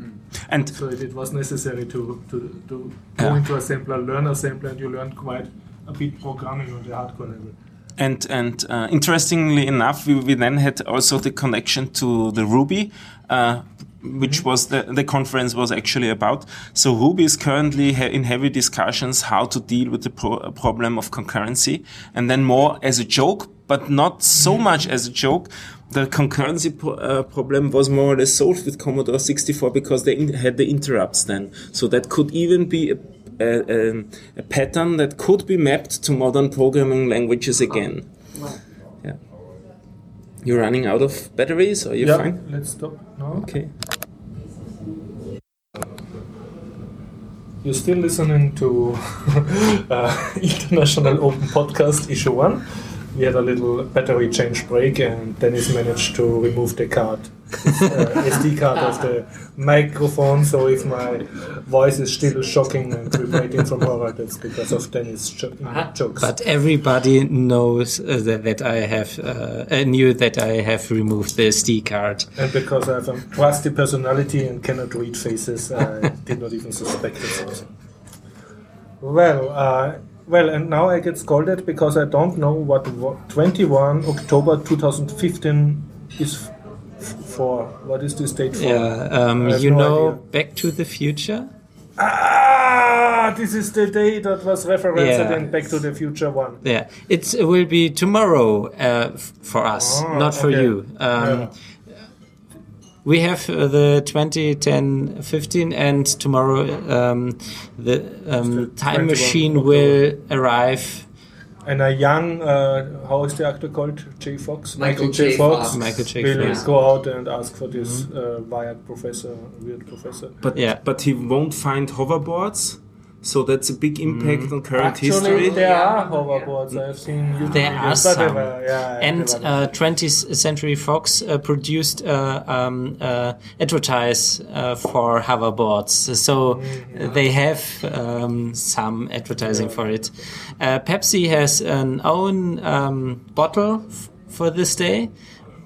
uh, And so it, it was necessary to to, to go Yeah. into assembler, learn assembler, and you learned quite a bit programming on the hardcore level. And and uh, interestingly enough, we, we then had also the connection to the Ruby, uh, which was the the conference was actually about. So Ruby is currently he- in heavy discussions how to deal with the pro- problem of concurrency, and then more as a joke, but not so much as a joke. The concurrency pro- uh, problem was more or less solved with Commodore 64 because they in- had the interrupts then. So that could even be a, a, a, a pattern that could be mapped to modern programming languages again. Yeah. You're running out of batteries, or you yeah, fine? let's stop now. Okay. You're still listening to <laughs> uh, <laughs> International Open Podcast Issue 1. We had a little battery change break, and Dennis managed to remove the card, his, uh, SD card of the microphone. So if my voice is still shocking and vibrating from horror, that's because of Dennis' jo- jokes. But everybody knows uh, that, that I have uh, uh, knew that I have removed the SD card. and because I have a trusty personality and cannot read faces, I did not even suspect it. Well, uh, well, and now I get scolded because I don't know what, what 21 October 2015 is f- for. What is this date for? Yeah, um, you no know idea. Back to the Future. Ah, this is the day that was referenced Yeah. in Back to the Future one. Yeah, it's, it will be tomorrow uh, f- for us, Ah, not for okay. you. Um, Yeah. We have uh, the 2010 15, and tomorrow um, the um, the time machine October. will arrive. And a young, uh, how is the actor called? J. Fox? Michael J. Fox. Michael J. will Fox. go out and ask for this uh, wired professor, weird professor. But Yeah. but he won't find hoverboards, so that's a big impact on current Actually, history. there Yeah. are hoverboards. I've seen YouTube There are videos, but some. were- yeah, And uh, 20th Century Fox uh, produced uh, um, uh, advertise uh, for hoverboards, so they have um, some advertising for it. Uh, Pepsi has an own um, bottle f- for this day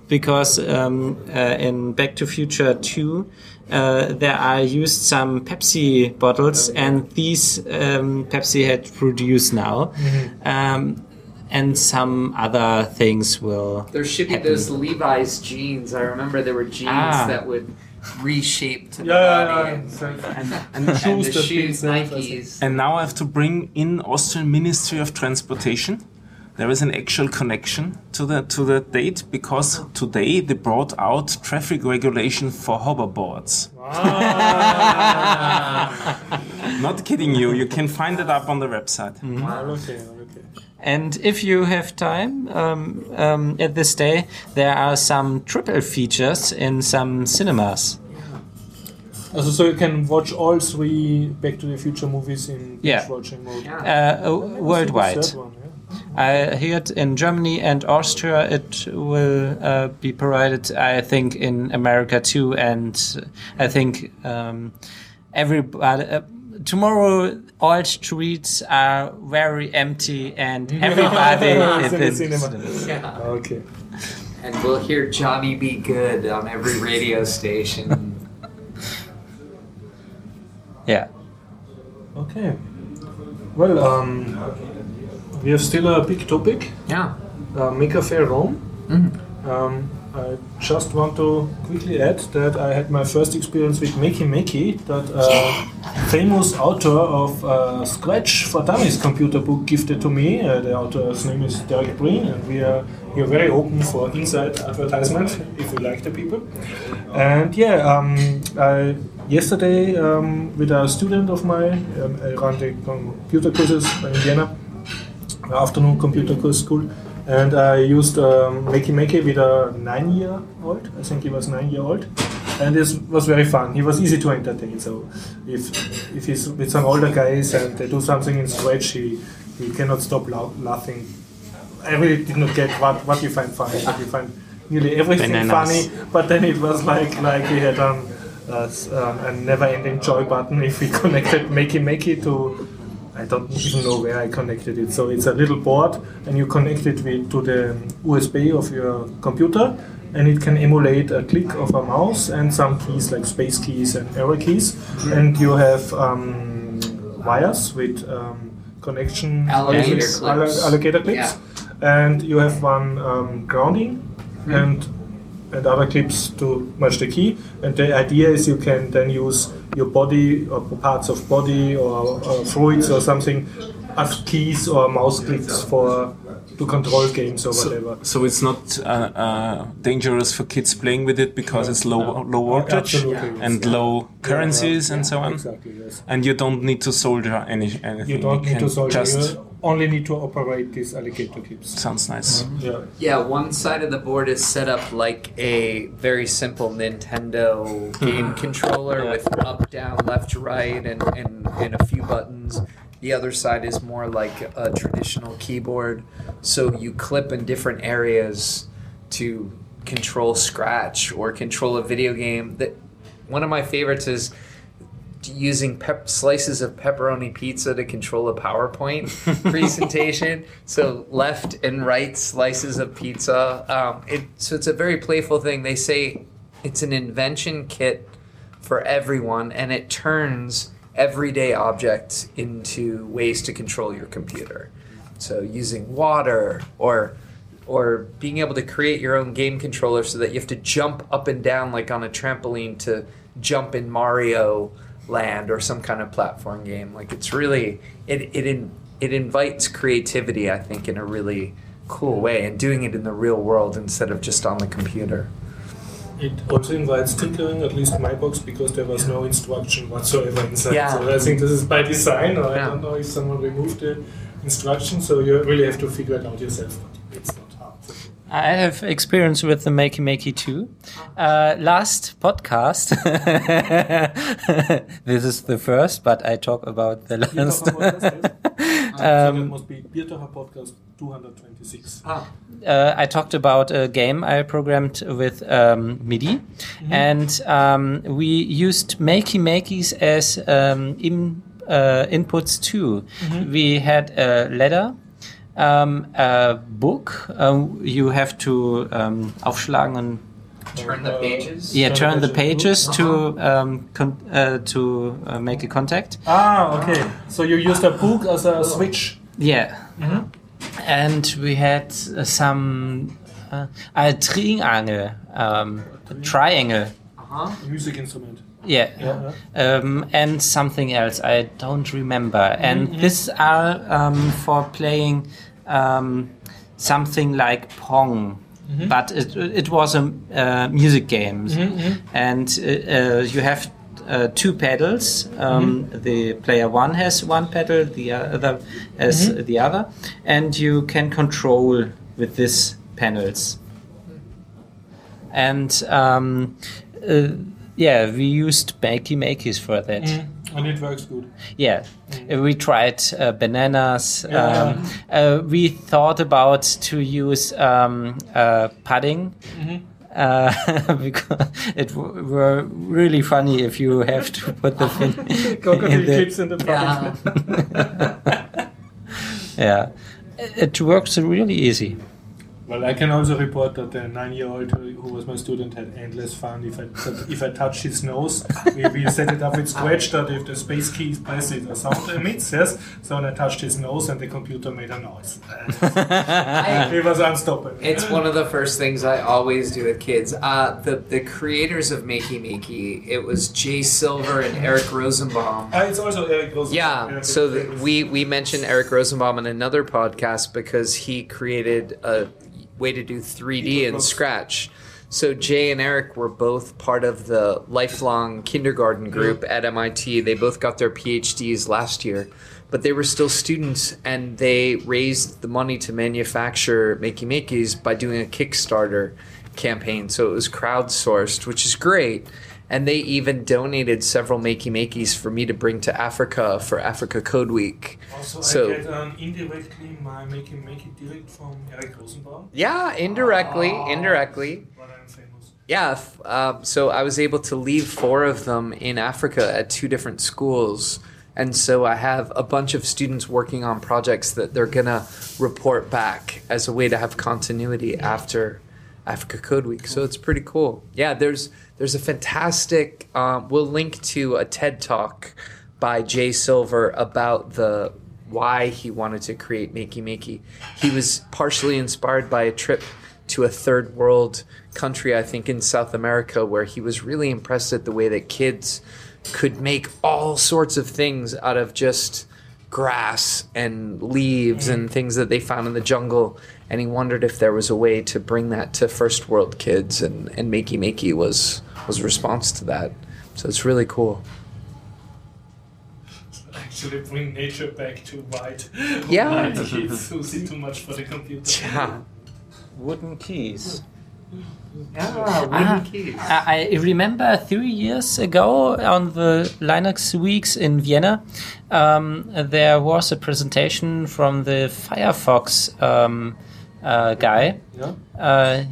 because um, uh, in Back to Future 2 uh, there are used some Pepsi bottles and these um, Pepsi had produced now. Um, and some other things will. There should be happen. those Levi's jeans. I remember there were jeans Ah. that would reshape to the yeah, yeah, body. yeah, And, so- and, and and the the shoes, that shoes, being said, Nikes. And now I have to bring in Austrian Ministry of Transportation. There is an actual connection to the to the date because today they brought out traffic regulation for hoverboards. <laughs> Not kidding you, you can find it up on the website. Ah, okay, okay. And if you have time um, um, at this day, there are some triple features in some cinemas. Also, so you can watch all three Back to the Future movies in Yeah. watching mode. Yeah. Uh, uh, worldwide. The third one, yeah. I heard in Germany and Austria it will uh, be provided, I think, in America too. And I think um, everybody. Uh, tomorrow, all streets are very empty and <laughs> everybody is in the in cinema. cinemas. Yeah. Okay. And we'll hear Johnny B. Goode on every radio station. <laughs> Yeah. Okay. Well, um, we have still a big topic. yeah. uh, Maker Faire Rome. Mm-hmm. Um, I just want to quickly add that I had my first experience with Makey Makey, that uh, famous author of uh, Scratch for Dummies computer book gifted to me. Uh, the author's name is Derek Breen, and we are here very open for inside advertisement if you like the people. And yeah, um, I, yesterday um, with a student of mine, um, I run the computer courses in Vienna afternoon computer course school, and I used um, Makey Makey with a nine-year-old. I think he was nine year old, and this was very fun. He was easy to entertain. So if if he's with some older guys and they do something in Scratch, he he cannot stop laughing. I really did not get what what you find funny, but you find nearly everything Bananas. funny. But then it was like like we had um, uh, um, a never-ending joy button if we <laughs> connected Makey Makey to I don't even know where I connected it. So it's a little board, and you connect it with, to the USB of your computer, and it can emulate a click of a mouse and some keys like space keys and arrow keys. And you have um, wires with um, connection Alligator clips, clips. alligator clips, and you have one um, grounding, and and other clips to match the key. And the idea is you can then use your body or parts of body or, or fluids or something as keys or mouse clicks for to control games or whatever. So it's not uh, uh, dangerous for kids playing with it because it's low low voltage Absolutely, and yes. low currencies and so on. Exactly, yes. And you don't need to solder any anything. You don't need to solve just You only need to operate these alligator clips. sounds nice. Mm-hmm. Yeah. Yeah, one side of the board is set up like a very simple Nintendo <laughs> game controller with up, down, left, right, and, and, and a few buttons. The other side is more like a traditional keyboard. So you clip in different areas to control Scratch or control a video game. That one of my favorites is using pep- slices of pepperoni pizza to control a PowerPoint <laughs> presentation. So left and right slices of pizza. Um, it, so it's a very playful thing. They say it's an invention kit for everyone, and it turns everyday objects into ways to control your computer. So using water or or being able to create your own game controller so that you have to jump up and down like on a trampoline to jump in Mario Land or some kind of platform game. Like it's really it it in, it invites creativity, I think, in a really cool way, and doing it in the real world instead of just on the computer. It also invites tinkering, at least my box, because there was no instruction whatsoever inside. Yeah. So I think this is by design, or I don't know if someone removed the instruction, so you really have to figure it out yourself. But it's not. I have experience with the Makey Makey too. Uh, last podcast, <laughs> this is the first, but I talk about the last. Biertaucher podcast, <laughs> so that must be Biertaucher podcast 226. uh, I talked about a game I programmed with um, MIDI, and um, we used Makey Makeys as um, in, uh, inputs too. We had a ladder. Um, a book um, you have to um, aufschlagen and Turn the pages. yeah, Turn turn the the pages. pages to um, con- uh, to uh, make a contact. Ah, okay. So you used a book as a switch. Yeah, and we had uh, some uh, a triangle, um, a triangle. Uh-huh. Music instrument. Yeah. Yeah. Um, and something else I don't remember. And these are um, for playing um, something like Pong. But it, it was a uh, music game, and uh, uh, you have uh, two pedals. Um, The player one has one pedal, the other has the other, and you can control with these panels. And um, uh, yeah, we used Makey Makeys for that. And it works good. Yeah, Uh, we tried uh, bananas. Yeah. Um, uh, we thought about to use um, uh, padding. Uh, <laughs> because it w- were really funny if you have to put the thing <laughs> Crocodile in the, clips in the Yeah. pocket. <laughs> yeah. It works really easy. Well, I can also report that the nine-year-old who who was my student had endless fun. If I if I touch his nose, we, we set it up with scratch that if the space key is pressed, it a sound emits. Yes. So when I touched his nose, and the computer made a noise. <laughs> it was unstoppable. It's one of the first things I always do with kids. Uh, the the creators of Makey Makey, it was Jay Silver and Eric Rosenbaum. Ah, it's also Eric Rosenbaum. Yeah, so the, we we mentioned Eric Rosenbaum in another podcast because he created a way to do 3D in Scratch. So Jay and Eric were both part of the lifelong kindergarten group at MIT. They both got their PhDs last year, but they were still students and they raised the money to manufacture Makey Makeys by doing a Kickstarter campaign. So it was crowdsourced, which is great. And they even donated several Makey Makeys for me to bring to Africa for Africa Code Week. Also, So- I get um, indirectly my Makey Makey direct from Eric Rosenbaum. Yeah, indirectly, indirectly. But I'm famous. Yeah, um, so I was able to leave four of them in Africa at two different schools. And so I have a bunch of students working on projects that they're going to report back as a way to have continuity after Africa Code Week. So it's pretty cool. Yeah, there's there's a fantastic. Um, we'll link to a TED talk by Jay Silver about the why he wanted to create Makey Makey. He was partially inspired by a trip to a third world country, I think in South America, where he was really impressed at the way that kids could make all sorts of things out of just grass and leaves and things that they found in the jungle. And he wondered if there was a way to bring that to first world kids, and, and Makey Makey was was a response to that. So it's really cool. <laughs> Actually, bring nature back to white. <laughs> Yeah. white kids who see too much for the computer. <laughs> Yeah. Wooden keys. Yeah, Ah, I I remember three years ago on the Linux weeks in Vienna, um, there was a presentation from the Firefox um, uh, guy. Yeah. Uh,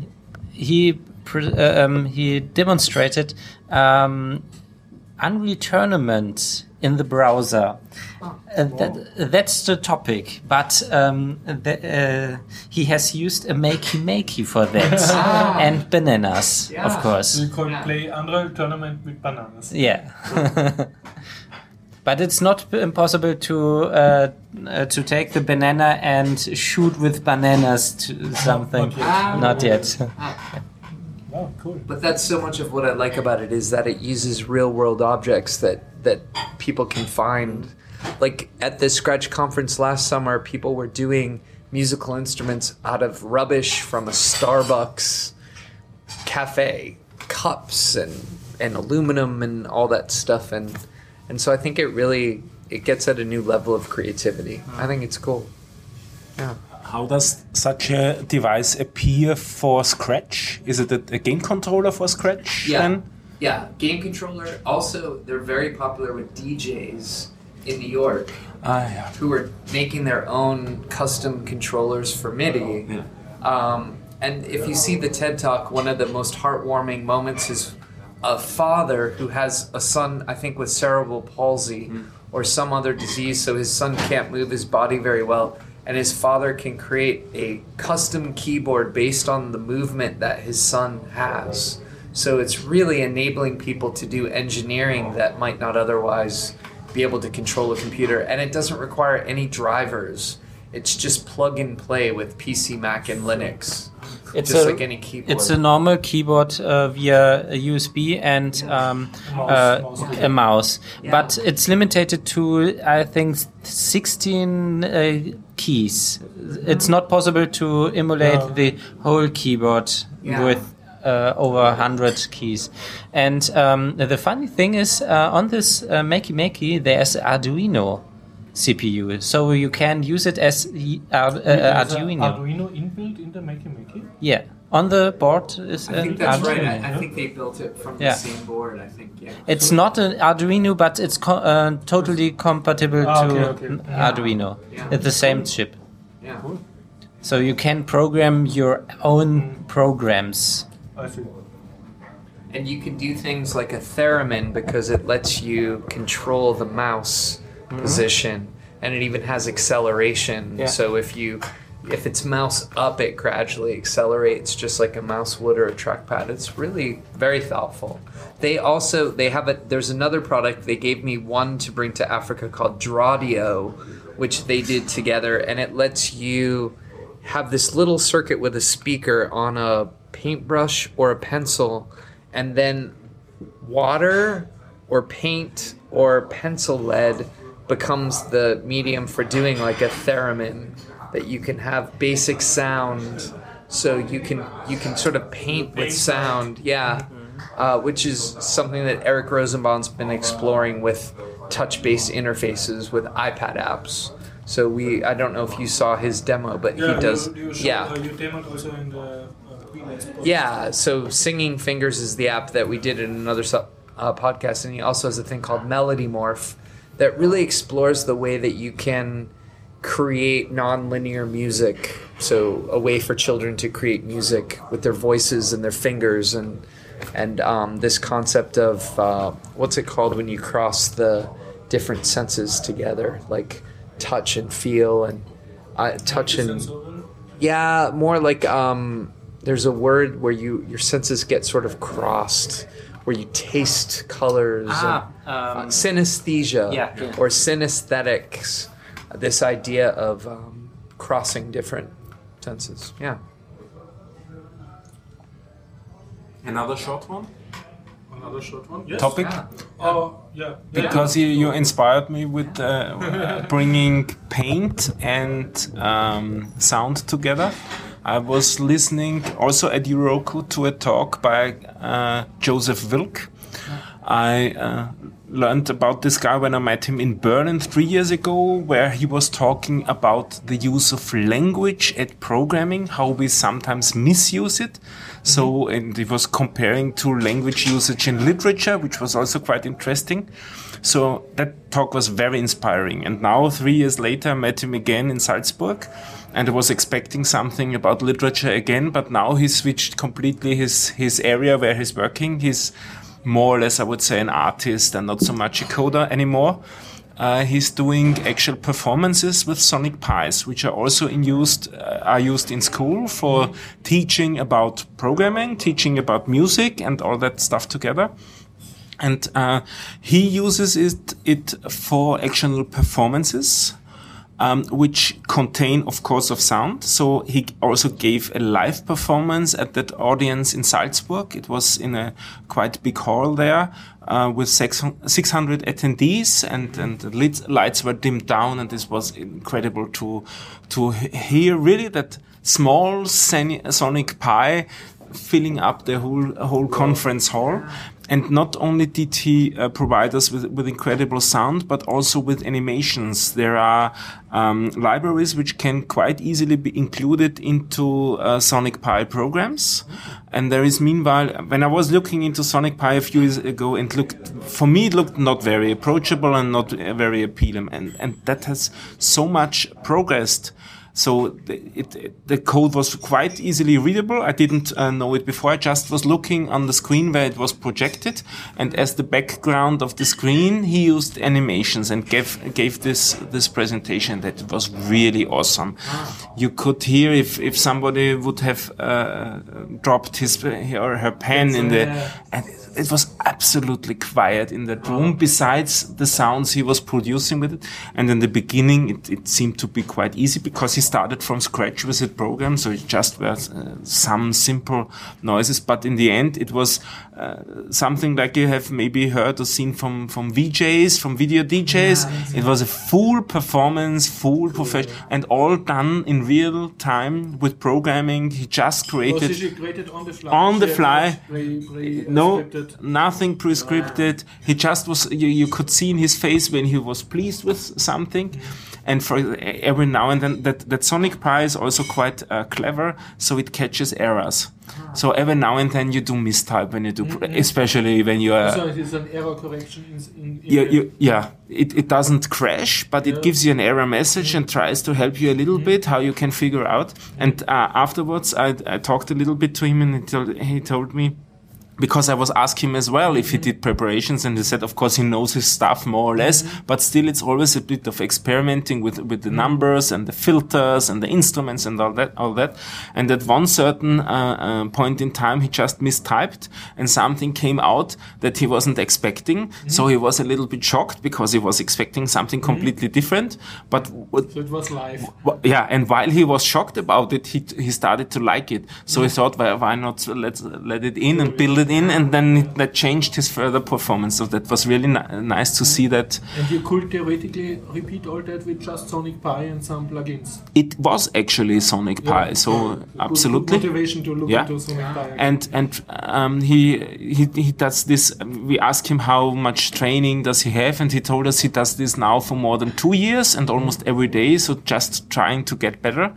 he pre- uh, um, he demonstrated um, Unreal Tournament in the browser. Uh, that, that's the topic, but um, the, uh, he has used a makey makey for that <laughs> and bananas, of Yeah. course. You can play Unreal Tournament with bananas. Yeah. <laughs> but it's not impossible to uh, uh, to take the banana and shoot with bananas to something. <laughs> Not yet. Not yet. Wow, cool. But that's so much of what I like about it is that it uses real world objects that that people can find. Like at the Scratch conference last summer, people were doing musical instruments out of rubbish from a Starbucks cafe, cups and and aluminum and all that stuff and and so I think it really it gets at a new level of creativity. I think it's cool. Yeah. How does such a device appear for Scratch? Is it a, game controller for Scratch Yeah. then? Yeah, game controller. Also, they're very popular with DJs in New York Ah, yeah. who are making their own custom controllers for MIDI. Yeah. Um, and if you see the TED Talk, one of the most heartwarming moments is a father who has a son, I think, with cerebral palsy hmm. or some other disease, so his son can't move his body very well. And his father can create a custom keyboard based on the movement that his son has. So it's really enabling people to do engineering that might not otherwise be able to control a computer. And it doesn't require any drivers. It's just plug and play with PC, Mac, and Linux. It's just a- like any keyboard. It's a normal keyboard uh, via a USB and um, Mouse, uh, mouse. a mouse, Yeah. but it's limited to I think 16 uh, keys. It's not possible to emulate No. the whole keyboard Yeah. with uh, over 100 keys. And um, the funny thing is, uh, on this uh, Makey Makey, there's Arduino CPU, so you can use it as y- Ar- uh, Arduino. Arduino inbuilt in the Makey Makey. Yeah, on the board is I think that's Arduino. right. I, I think they built it from Yeah. the same board. I think, yeah. It's not an Arduino, but it's co- uh, totally compatible Ah, to okay, okay. mm, Yeah. Arduino. Yeah. It's the same chip. Yeah. Cool. So you can program your own programs. I see. And you can do things like a theremin because it lets you control the mouse Mm-hmm. position and it even has acceleration. Yeah. So if you if it's mouse up it gradually accelerates just like a mouse would or a trackpad. It's really very thoughtful. They also they have a there's another product they gave me one to bring to Africa called Drawdio which they did together and it lets you have this little circuit with a speaker on a paintbrush or a pencil and then water or paint or pencil lead becomes the medium for doing like a theremin that you can have basic sound so you can you can sort of paint with sound yeah. Uh, which is something that Eric Rosenbaum's been exploring with touch-based interfaces with iPad apps. So we I don't know if you saw his demo but he does You, yeah. Uh, you also in the uh, yeah, so Singing Fingers is the app that we did in another su- uh, podcast, and he also has a thing called Melody Morph that really explores the way that you can create non-linear music. So a way for children to create music with their voices and their fingers, and and um, this concept of uh, what's it called when you cross the different senses together, like touch and feel and uh, touch and yeah, more like um, there's a word where you your senses get sort of crossed, where you taste colors. Ah, and, uh, um, synesthesia Yeah, yeah. or synesthetics. This idea of um, crossing different senses. Yeah. Another short one. Another short one. Yes. Topic. Yeah. Oh, yeah. Because you, you inspired me with uh, bringing paint and um, sound together. I was listening also at EuRuKo to a talk by uh, Joseph Wilk. I uh, learned about this guy when I met him in Berlin three years ago, where he was talking about the use of language at programming, how we sometimes misuse it. So, mm-hmm. and he was comparing to language usage in literature, which was also quite interesting. So that talk was very inspiring. And now, three years later, I met him again in Salzburg and I was expecting something about literature again, but now he switched completely his, his area where he's working. He's more or less, I would say, an artist and not so much a coder anymore. Uh, he's doing actual performances with Sonic Pis, which are also in used uh, are used in school for teaching about programming, teaching about music, and all that stuff together. And uh, he uses it it for actual performances um, which contain, of course, of sound. So he also gave a live performance at that audience in Salzburg. It was in a quite big hall there uh, with 600 attendees, and and the lit- lights were dimmed down, and this was incredible to to hear really that small Sonic Pi filling up the whole whole conference hall. And not only did he uh, provide us with, with incredible sound, but also with animations. There are um, libraries which can quite easily be included into uh, Sonic Pi programs. And there is meanwhile, when I was looking into Sonic Pi a few years ago, and looked for me, it looked not very approachable and not very appealing. And and that has so much progressed. So the, it, the code was quite easily readable. I didn't uh, know it before. I just was looking on the screen where it was projected, and as the background of the screen, he used animations and gave gave this this presentation that was really awesome. You could hear if if somebody would have uh, dropped his or her pen in the and it was absolutely quiet in that room besides the sounds he was producing with it. And in the beginning it, it seemed to be quite easy because he started from scratch with the program so it just was uh, some simple noises. But in the end it was uh, something like you have maybe heard or seen from from VJs from video DJs Yeah, it was a full performance full profession and all done in real time with programming. He just created created on the fly? On the fly. No scripted. nothing prescripted he just was you, you could see in his face when he was pleased with something and for every now and then that, that Sonic Pi is also quite uh, clever so it catches errors so every now and then you do mistype when you do especially when you are So it is an error correction in, in, yeah, you, yeah. It, it doesn't crash, but it Yeah. gives you an error message and tries to help you a little bit how you can figure out. And uh, afterwards, I, I talked a little bit to him, and he told, he told me because I was asking him as well if he did preparations, and he said, of course, he knows his stuff more or less, mm-hmm. but still, it's always a bit of experimenting with with the mm-hmm. numbers and the filters and the instruments and all that, all that. And at one certain uh, uh, point in time, he just mistyped, and something came out that he wasn't expecting. Mm-hmm. So he was a little bit shocked because he was expecting something completely different. But what, So it was live. Yeah, and while he was shocked about it, he he started to like it. So he thought, why, why not let's let it in and build it in, and then it, that changed his further performance. So that was really ni- nice to see that And you could theoretically repeat all that with just Sonic Pi and some plugins. it was actually Sonic Yeah. Pi. So Good- good absolutely. motivation to look Yeah. into Sonic Pi. again. and and um, he, he he does this. We asked him how much training does he have, and he told us he does this now for more than two years and almost every day. So just trying to get better.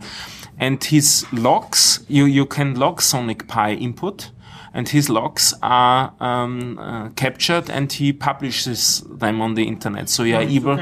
And his logs, you you can log Sonic Pi input, and his logs are um, uh, captured, and he publishes them on the internet. So you are able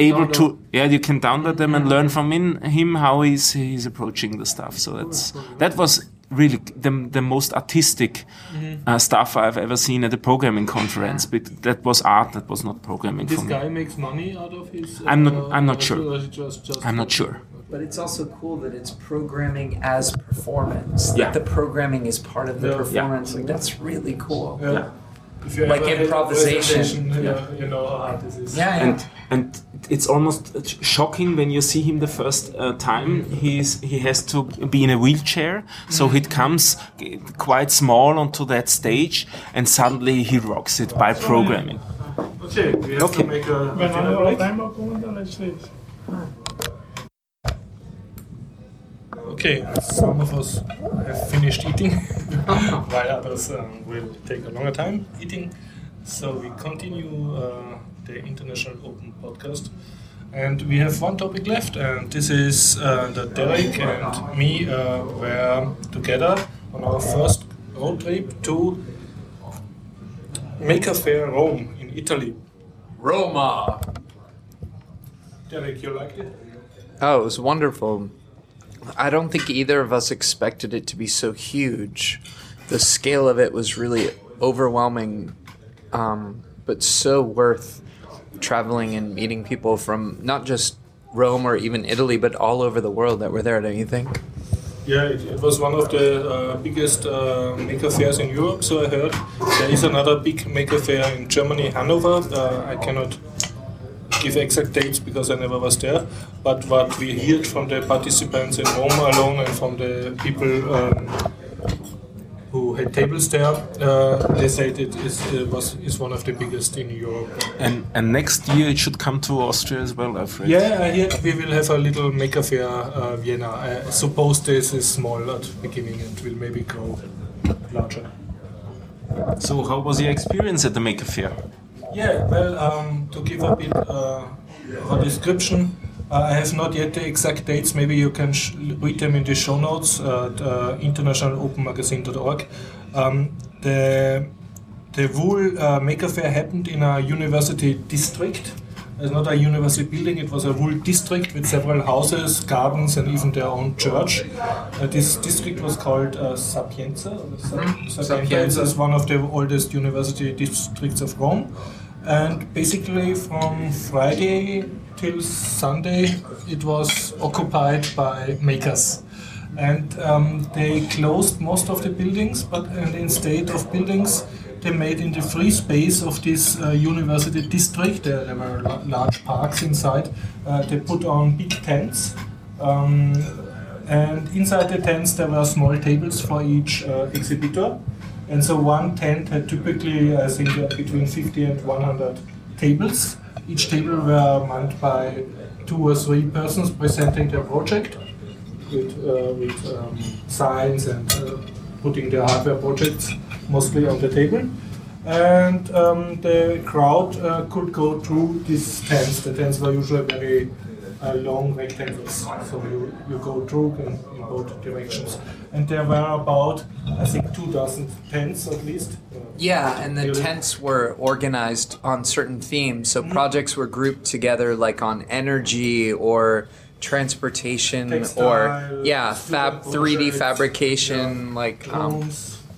able to yeah you can download them and learn from in, him how he's he's approaching the stuff so that's that was really the, the most artistic Mm-hmm. uh, stuff I've ever seen at a programming conference but that was art that was not programming this for me guy makes money out of his. I'm not- uh, I'm not sure. or is it just- just- I'm not sure But it's also cool that it's programming as performance. Yeah. That the programming is part of the Yeah. performance. Like that's really cool. Yeah. Yeah. Like ever had a improvisation. Yeah. yeah, you know how hard this is. Yeah, yeah. and and it's almost shocking when you see him the first uh, time. He's he has to be in a wheelchair, so he comes quite small onto that stage, and suddenly he rocks it by programming. Okay, we have Okay. to make a Wenn dinner alle break. Timer kommen, dann Okay, some of us have finished eating, <laughs> while others um, will take a longer time eating. So we continue uh, the International Open Podcast. And we have one topic left, and this is uh, that Derek and me uh, were together on our first road trip to Maker Faire Rome in Italy. Roma. Derek, you liked it? Oh, it was wonderful. I don't think either of us expected it to be so huge. The scale of it was really overwhelming, um, but so worth traveling and meeting people from not just Rome or even Italy, but all over the world that were there, don't you think? Yeah, it, it was one of the uh, biggest uh, maker fairs in Europe, so I heard. There is another big maker fair in Germany, Hanover. Uh, I cannot give exact dates because I never was there, but what we heard from the participants in Rome alone and from the people um, who had tables there, uh, they said it is, uh, was, is one of the biggest in Europe. And and next year it should come to Austria as well, Alfred. Yeah, I heard we will have a little maker fair uh, Vienna. I suppose this is small at the beginning and will maybe grow larger. So how was your experience at the Maker Faire? Yeah, well, um, to give a bit uh, of a description, uh, I have not yet the exact dates. Maybe you can sh- read them in the show notes at uh, internationalopenmagazine.org. Um, the the Wool uh, Maker Fair happened in a university district. It's not a university building, it was a wool district with several houses, gardens, and even their own church. Uh, this district was called uh, Sapienza. Sapienza. Sapienza. It's one of the oldest university districts of Rome. And basically, from Friday till Sunday, it was occupied by makers. And um, they closed most of the buildings, but and instead of buildings, they made in the free space of this uh, university district, there, were large parks inside, uh, they put on big tents. Um, and inside the tents, there were small tables for each uh, exhibitor. And so one tent had typically, I think, uh, between 50 and 100 tables. Each table were manned by two or three persons presenting their project with, uh, with um, signs and uh, putting their hardware projects mostly on the table. And um, the crowd uh, could go through these tents. The tents were usually very uh, long rectangles, so you, you go through in, in both directions. And there were about, I think, two dozen tents at least. Uh, Yeah, and the Really? tents were organized on certain themes. So projects were grouped together like on energy or transportation or yeah, fab 3D projects, fabrication like um.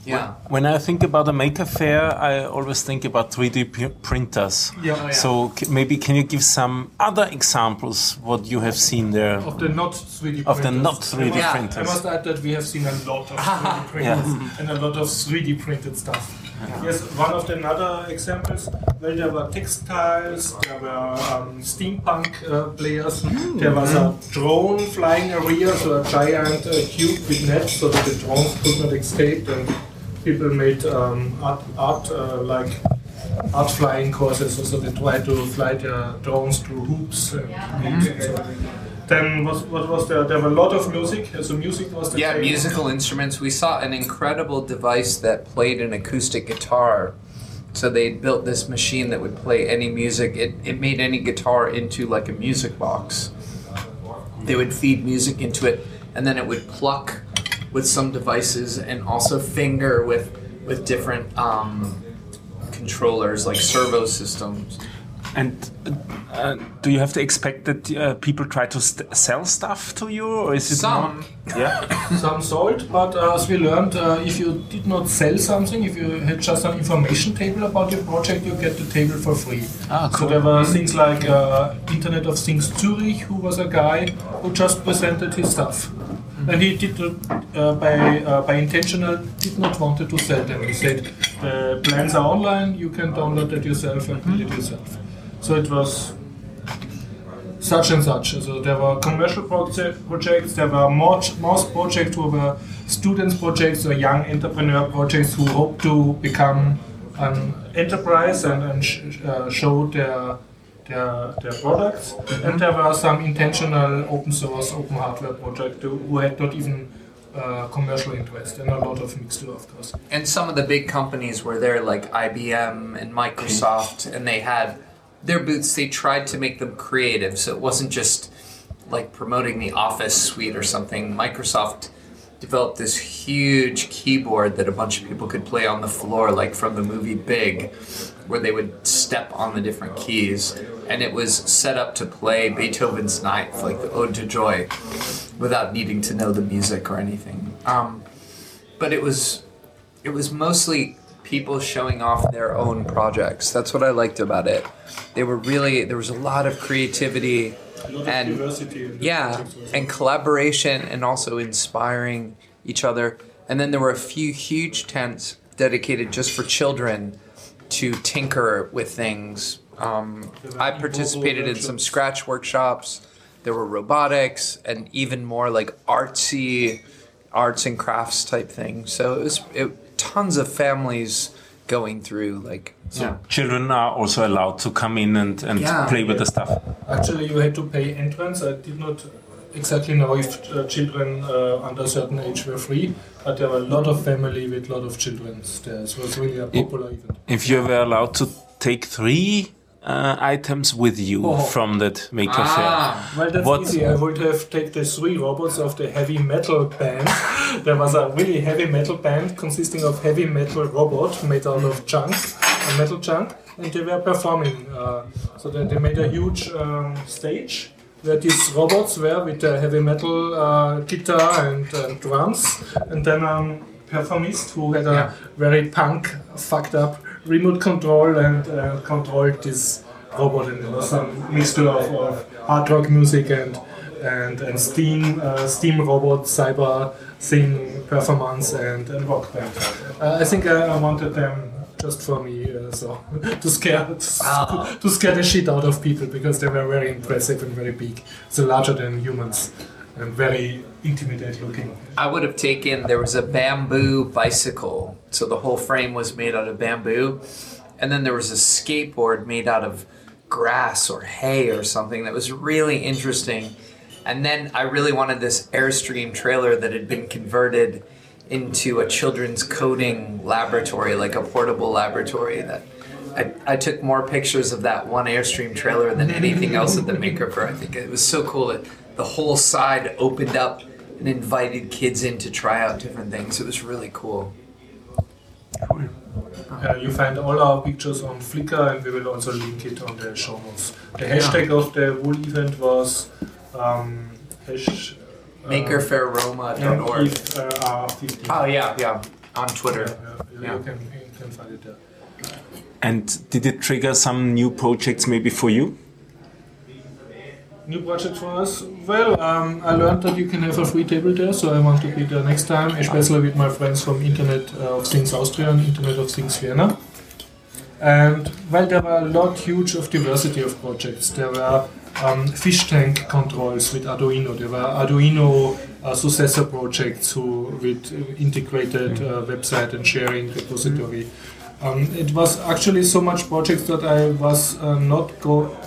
Yeah. When I think about a Maker Fair, I always think about 3D p- printers. Yeah. Oh, yeah. So c- maybe can you give some other examples what you have seen there? Of the not 3D Of the printers. not 3D I must- Yeah. I must add that we have seen a lot of 3D <laughs> printers and a lot of 3D printed stuff. Yes, one of the other examples, well, there were textiles, there were um, steampunk uh, players, there was a drone flying area, so a giant uh, cube with nets so that the drones could not escape, and people made um, art, art uh, like art flying courses, so they tried to fly their drones through hoops. And, and so. Then was, what was there? There were a lot of music. So music was the Yeah, thing. musical instruments. We saw an incredible device that played an acoustic guitar. So they built this machine that would play any music. It, it made any guitar into like a music box. They would feed music into it, and then it would pluck with some devices and also finger with with different um, controllers like servo systems. And uh, do you have to expect that uh, people try to st- sell stuff to you, or is it Some. Not? Yeah. <laughs> some sold, but uh, as we learned, uh, if you did not sell something, if you had just an information table about your project, you get the table for free. Ah, cool. So there were things like uh, Internet of Things Zurich, who was a guy who just presented his stuff. And he did not, uh, by uh, by intentional did not wanted to sell them. He said the plans are online, you can download it yourself and build it yourself. So it was such and such. So there were commercial proje- projects, there were most projects who were students projects or young entrepreneur projects who hope to become an enterprise and, and sh- uh, show their their, their products. And there were some intentional open source, open hardware projects who who had not even uh, commercial interest and a lot of mixture, of course. And some of the big companies were there, like IBM and Microsoft, and they had their booths. They tried to make them creative, so it wasn't just like promoting the Office suite or something. Microsoft developed this huge keyboard that a bunch of people could play on the floor, like from the movie Big, where they would step on the different keys, and it was set up to play Beethoven's Ninth, like the Ode to Joy, without needing to know the music or anything. Um, but it was it was mostly people showing off their own projects. That's what I liked about it. They were really there was a lot of creativity and yeah, and collaboration and also inspiring each other. And then there were a few huge tents dedicated just for children to tinker with things. Um, I participated in some scratch workshops. There were robotics and even more like artsy arts and crafts type things. So it was it, tons of families going through like yeah. Children are also allowed to come in and, and Yeah. play with the stuff. Actually, you had to pay entrance. I did not exactly know if uh, children uh, under a certain age were free, but there were a lot of family with a lot of children there. So it was really a popular event. If you were allowed to take three uh, items with you Oh. from that maker Ah. Well, that's What- easy. I would have taken the three robots of the heavy metal band. <laughs> there was a really heavy metal band consisting of heavy metal robot made out of junk, metal junk, and they were performing. Uh, so they, they made a huge um, stage where these robots were with the heavy metal uh, guitar and, and drums, and then um, performist who had a Yeah. very punk, fucked up remote control and uh, controlled this robot, and there was some mixture of, of hard rock music and and, and steam uh, steam robot cyber thing performance and, and rock band. Uh, I think I, I wanted them just for me, uh, so <laughs> to scare to, <laughs> to scare the shit out of people because they were very impressive and very big, so larger than humans and very intimidating looking. I would have taken there was a bamboo bicycle, so the whole frame was made out of bamboo, and then there was a skateboard made out of grass or hay or something that was really interesting. And then I really wanted this Airstream trailer that had been converted into a children's coding laboratory, like a portable laboratory that I, I took more pictures of that one Airstream trailer than anything else at the Maker Faire. I think it was so cool that the whole side opened up and invited kids in to try out different things. It was really cool. Uh, you find all our pictures on Flickr and we will also link it on the show notes. The hashtag of the whole event was um, hash, MakerFairRoma.org. if, uh, R15. Oh yeah, yeah, on Twitter. Yeah, you, Yeah. you can, you can find it there. And did it trigger some new projects maybe for you? New project for us? Well, um, I learned that you can have a free table there, so I want to be there next time, especially with my friends from Internet uh, of Things Austria and Internet of Things Vienna. And well, there were a lot huge of diversity of projects. There were um, fish tank controls with Arduino. There were Arduino uh, successor projects who with integrated uh, website and sharing repository. Um, it was actually so much projects that I was uh, not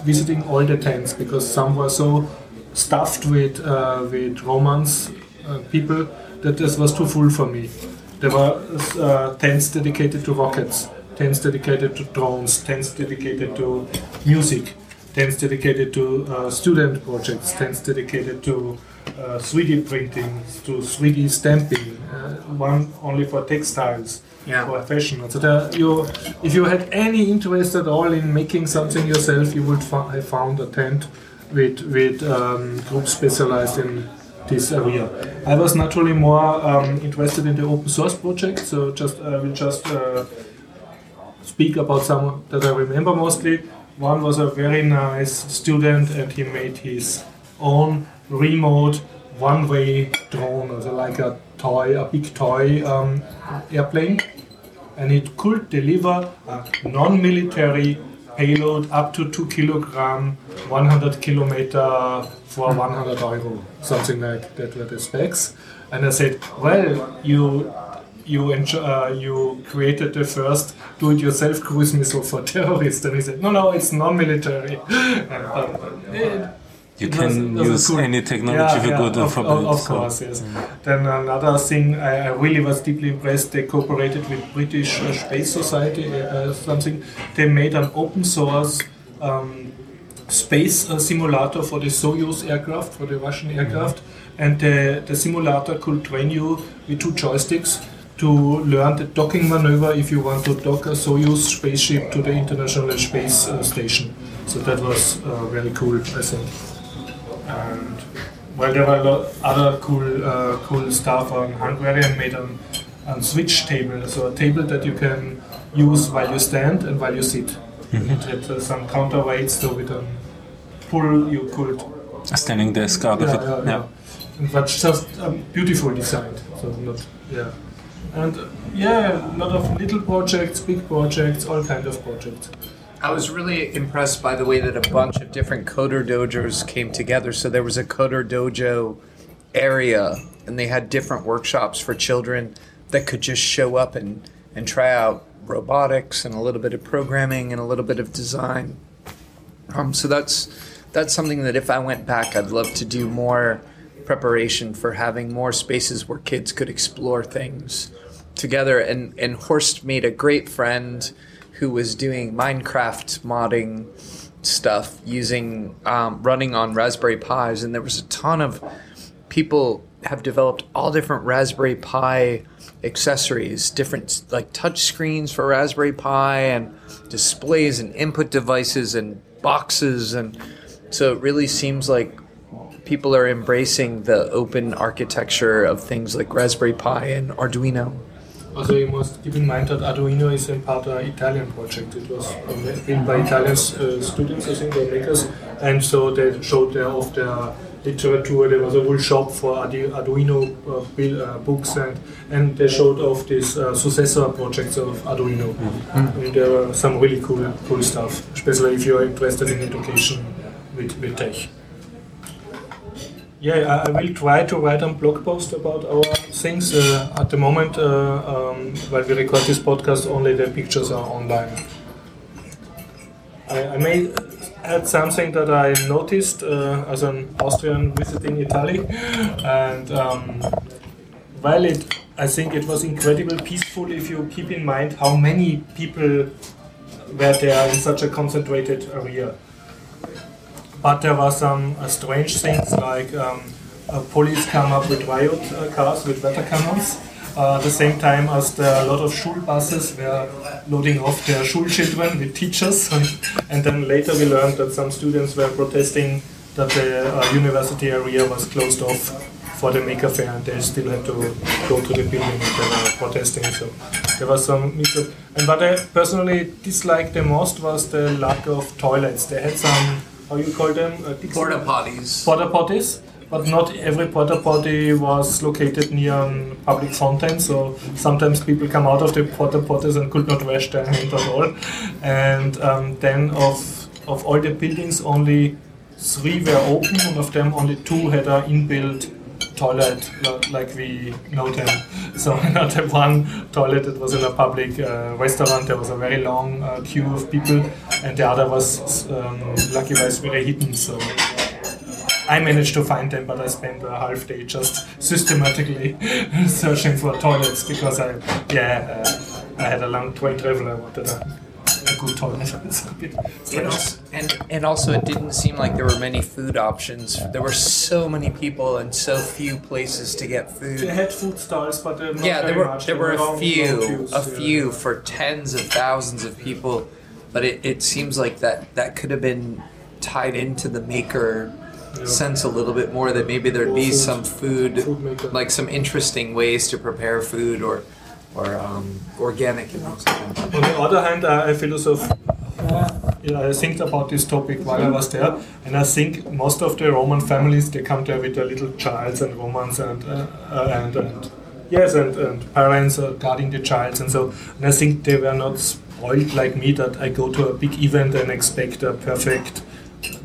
visiting all the tents because some were so stuffed with uh, with Romance uh, people that this was too full for me. There were uh, tents dedicated to rockets, tents dedicated to drones, tents dedicated to music, tents dedicated to uh, student projects, tents dedicated to uh, 3D printing, to 3D stamping, uh, one only for textiles, Yeah. for fashion. So there, you, if you had any interest at all in making something yourself, you would fi- have found a tent with with um, groups specialized in this area. I was naturally more um, interested in the open source project, so just I will just uh, speak about some that I remember mostly. One was a very nice student, and he made his own remote one-way drone, also like a toy, a big toy um, airplane, and it could deliver a non-military payload up to two kilogram, 100 kilometer for 100 euro, something like that were the specs. And I said, well, you you uh, you created the first do-it-yourself cruise missile for <laughs> terrorists, and he said, no, no, it's non-military. <laughs> Uh, You can use cool. any technology for good of, for bad. of course, yes. Then another thing, I, I really was deeply impressed. They cooperated with British uh, Space Society, uh, something. They made an open source um, space uh, simulator for the Soyuz aircraft, for the Russian aircraft, and the, the simulator could train you with two joysticks to learn the docking maneuver if you want to dock a Soyuz spaceship to the International Space uh, Station. So that was uh, very cool, I think. And well, there were a lot other cool, uh, cool stuff. On Hungarian made an, an switch table, so a table that you can use while you stand and while you sit. It had uh, some counterweights, so with a pull you could A standing desk out of yeah, it. yeah, yeah. And that's just a beautiful design. So not yeah. And uh, yeah, a lot of little projects, big projects, all kind of projects. I was really impressed by the way that a bunch of different coder dojos came together. So there was a coder dojo area, and they had different workshops for children that could just show up and, and try out robotics and a little bit of programming and a little bit of design. Um, so that's that's something that if I went back, I'd love to do more preparation for having more spaces where kids could explore things together. And and Horst made a great friend who was doing Minecraft modding stuff using um, running on Raspberry Pis, and there was a ton of people have developed all different Raspberry Pi accessories, different like touch screens for Raspberry Pi and displays and input devices and boxes and so it really seems like people are embracing the open architecture of things like Raspberry Pi and Arduino. Also, you must keep in mind that Arduino is in part an Italian project. It was built by Italian uh, students, I think, or makers, and so they showed there of their literature. There was a whole shop for Ardu- Arduino uh, build, uh, books, and and they showed off these uh, successor projects of Arduino. And there were some really cool, cool stuff, especially if you are interested in education with, with tech. Yeah, I, will try to write a blog post about our things. Uh, at the moment, uh, um, while we record this podcast, only the pictures are online. I, I may add something that I noticed uh, as an Austrian visiting Italy, <laughs> and um, while it, I think it was incredibly peaceful if you keep in mind how many people were there in such a concentrated area but there were some uh, strange things like um, police come up with riot uh, cars with water cannons. Uh, at the same time as a lot of school buses were loading off their school children with teachers, <laughs> and then later we learned that some students were protesting that the uh, university area was closed off for the maker fair, and they still had to go to the building and they were protesting. So there was some mix of, and what I personally disliked the most was the lack of toilets. They had some how you call them uh, Porta potties. porta potties, but not every porta potty was located near a public fountain. So sometimes people come out of the porta potties and could not wash their hands at all. And um, then of of all the buildings, only three were open, and of them only two had an inbuilt toilet like we know them. <laughs> So <laughs> not one toilet it was in a public uh, restaurant. There was a very long uh, queue of people, and the other was um, lucky wise very hidden. So I managed to find them, but I spent a half day just systematically <laughs> searching for toilets because I yeah uh, I had a long travel. I wanted a, a good toilet. It's a bit And also, and, and also, it didn't seem like there were many food options. There were so many people and so few places to get They food. had food stalls, but uh, not Yeah, very there were much. there were a long- long few, queues, a yeah. few for tens of thousands of people, but it, it seems like that that could have been tied into the maker Yeah. sense a little bit more. That maybe there'd be some food, food like some interesting ways to prepare food or or um, organic and something. On the other hand, I I yeah, I think about this topic while I was there, and I think most of the Roman families they come there with their little childs and Romans and uh, uh, and, and yes, and, and parents are guarding the child, and so. And I think they were not spoiled like me that I go to a big event and expect a perfect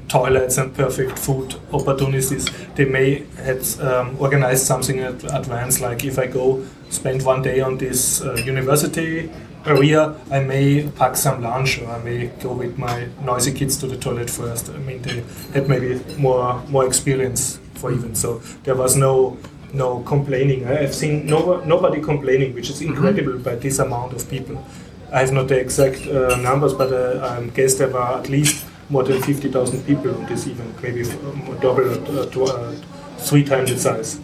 toilets and perfect food opportunities. They may have um, organized something in advance, like if I go spend one day on this uh, university area, I may pack some lunch or I may go with my noisy kids to the toilet first. I mean, they had maybe more more experience for even so. There was no no complaining. I have seen no, nobody complaining, which is incredible by this amount of people. I have not the exact uh, numbers, but uh, I guess there were at least more than 50,000 people on this event, maybe double or uh, three times the size.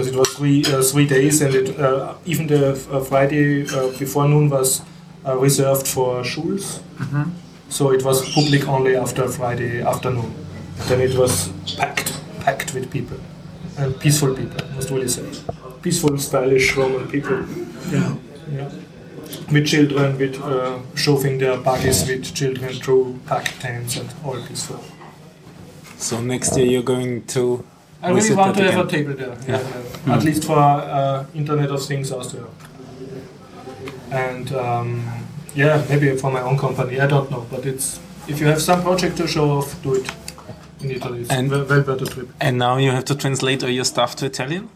Because it was three, uh, three days, and it, uh, even the uh, Friday before noon was reserved for schools. Mm-hmm. So it was public only after Friday afternoon. Then it was packed, packed with people and peaceful people. Must really say, peaceful, stylish Roman people. Yeah. yeah with children, with uh, shoving their buggies with children through packed tents and all this stuff. So next year you're going to. I really want to again. have a table there. Yeah. yeah, yeah. Mm. At least for uh, Internet of Things Austria. And um, yeah, maybe for my own company. I don't know, but it's if you have some project to show off, do it in Italy. It's and, well, well worth a trip. And now you have to translate all your stuff to Italian.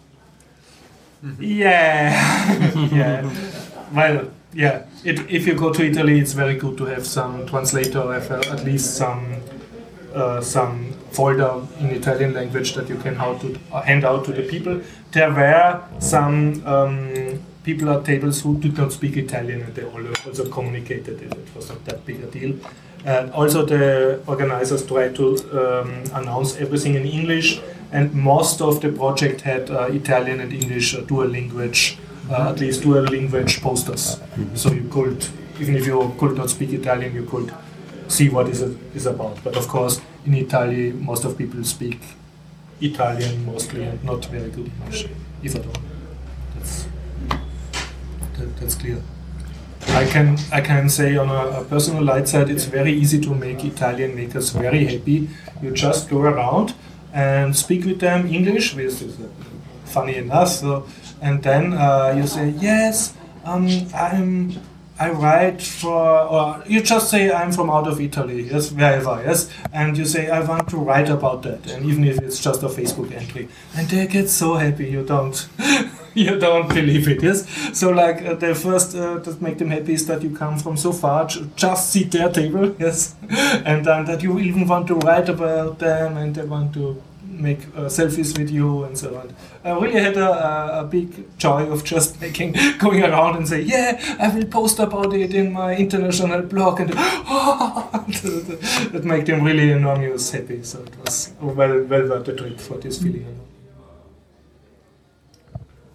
Yeah, <laughs> yeah. Well, yeah, it, if you go to Italy, it's very good to have some translator, have at least some uh, some folder in Italian language that you can how to uh, hand out to the people. There were some um, people at tables who did not speak Italian, and they also communicated it. It was not that big a deal. And also, the organizers tried to um, announce everything in English, and most of the project had uh, Italian and English uh, dual language uh, at least dual language posters. Mm-hmm. So you could, even if you could not speak Italian, you could see what is it is about. But of course, in Italy, most of people speak Italian mostly and not very good English, if at all. That's that, that's clear. I can I can say on a, a, personal light side, it's very easy to make Italian makers very happy. You just go around and speak with them English, which is funny enough. So and then uh, you say yes um, i'm i write for or you just say i'm from out of italy yes wherever yes and you say i want to write about that and even if it's just a facebook entry. And they get so happy you don't <laughs> you don't believe it yes? So like uh, the first uh, that make them happy is that you come from so far just sit their table <laughs> yes? And then that you even want to write about them and they want to make uh, selfies with you and so on. I really had a, a, big joy of just <laughs> making, going around and say, yeah, I will post about it in my international blog, and <laughs> that made them really enormous happy. So it was well, well worth the trip for this feeling.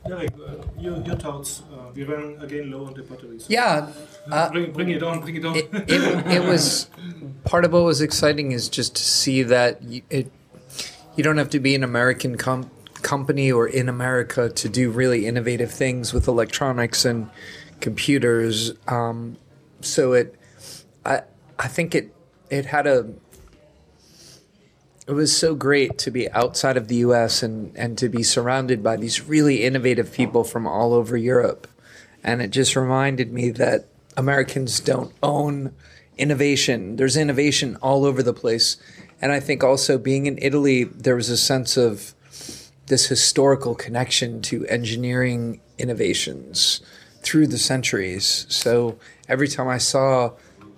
Derek, uh, your, your thoughts. Uh, we ran again low on the batteries. Yeah. Uh, bring, bring it on, bring it on. It, it, it was part of what was exciting is just to see that it you don't have to be an American com- company or in America to do really innovative things with electronics and computers. Um, so it, I, I think it, it had a. It was so great to be outside of the U.S. and and to be surrounded by these really innovative people from all over Europe, and it just reminded me that Americans don't own innovation. There's innovation all over the place and I think also being in Italy, there was a sense of this historical connection to engineering innovations through the centuries. So every time I saw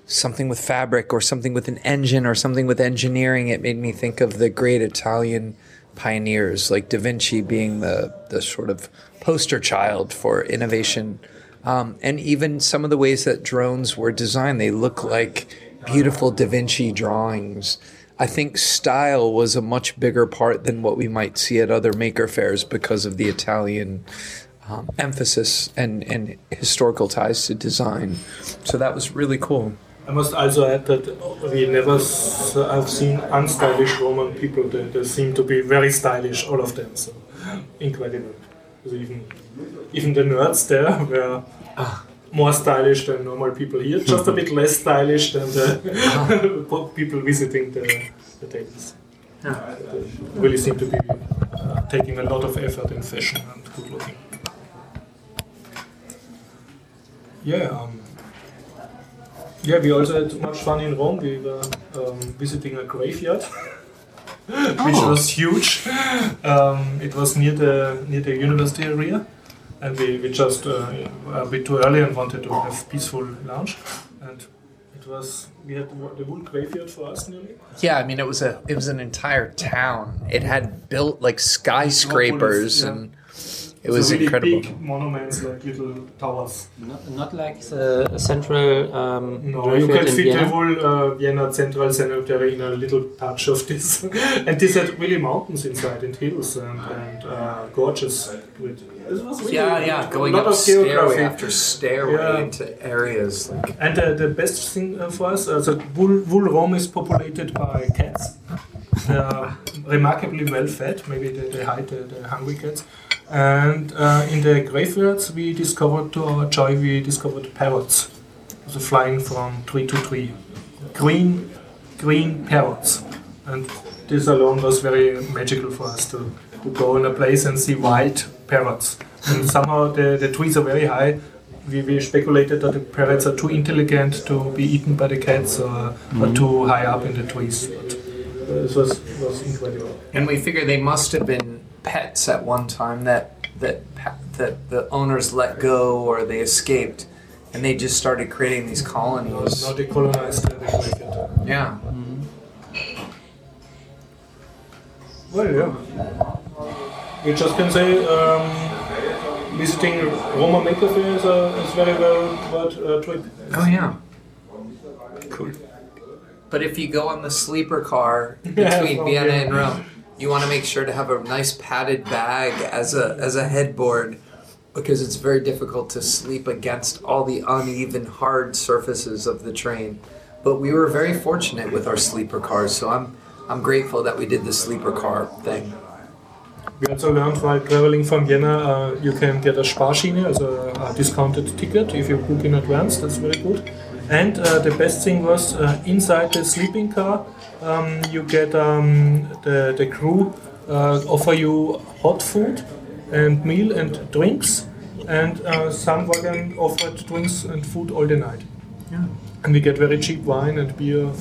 something with fabric or something with an engine or something with engineering, it made me think of the great Italian pioneers, like Da Vinci being the, the sort of poster child for innovation. Um, and even some of the ways that drones were designed, they look like beautiful Da Vinci drawings. I think style was a much bigger part than what we might see at other maker fairs because of the Italian um, emphasis and, and historical ties to design. So that was really cool. I must also add that we never have seen unstylish Roman people. They, they, seem to be very stylish, all of them. So <laughs> incredible. So even even the nerds there were ah more stylish than normal people here, just a <laughs> bit less stylish than the ah. <laughs> people visiting the, the tables. Yeah. Really seem to be uh, taking a lot of effort in fashion and good looking. Yeah, um, yeah, we also had much fun in Rome. We were um, visiting a graveyard. <laughs> which oh. was huge. Um, it was near the near the university area, and we, we just uh, a bit too early and wanted to have peaceful lunch, and it was we had the whole graveyard for us nearly. Yeah, I mean it was a it was an entire town. It had built like skyscrapers yeah. and it was so really incredible. big monuments like little towers. Not, not like the central. Um, No, you graveyard can in fit the whole uh, Vienna Central Cemetery in a little patch of this. <laughs> and this had really mountains inside and hills and, and uh, gorges. With, it was really Yeah, yeah, a going up stairway geography. after stairway Yeah. into areas like And uh, the best thing uh, for us, uh, the whole, whole Rome is populated by cats. They are remarkably well fed, maybe they, they hide the, the hungry cats. And uh, in the graveyards, we discovered, to our joy, we discovered parrots. So flying from tree to tree. Green, green parrots. And this alone was very magical for us to, to go in a place and see white parrots. And somehow the, the trees are very high. We, we speculated that the parrots are too intelligent to be eaten by the cats or, or too high up in the trees. But it was, was incredible. and we figure they must have been pets at one time that that that the owners let go or they escaped and they just started creating these colonies. They colonized the graveyard. Yeah. Mm-hmm. Well, yeah. We just can say um, visiting Roma Maker Faire is, a, is very well worth a trip. Oh yeah. Cool. But if you go on the sleeper car <laughs> between Vienna Vienna. and Rome, you want to make sure to have a nice padded bag as a as a headboard because it's very difficult to sleep against all the uneven hard surfaces of the train. But we were very fortunate with our sleeper cars, so I'm I'm grateful that we did the sleeper car thing. We also learned while traveling from Vienna, uh, you can get a Sparschiene, also a discounted ticket if you book in advance. That's very good. And uh, the best thing was uh, inside the sleeping car, um, you get um, the the crew uh, offer you hot food and meal and drinks, and uh, some wagon offered drinks and food all the night. Yeah. And we get very cheap wine and beer. For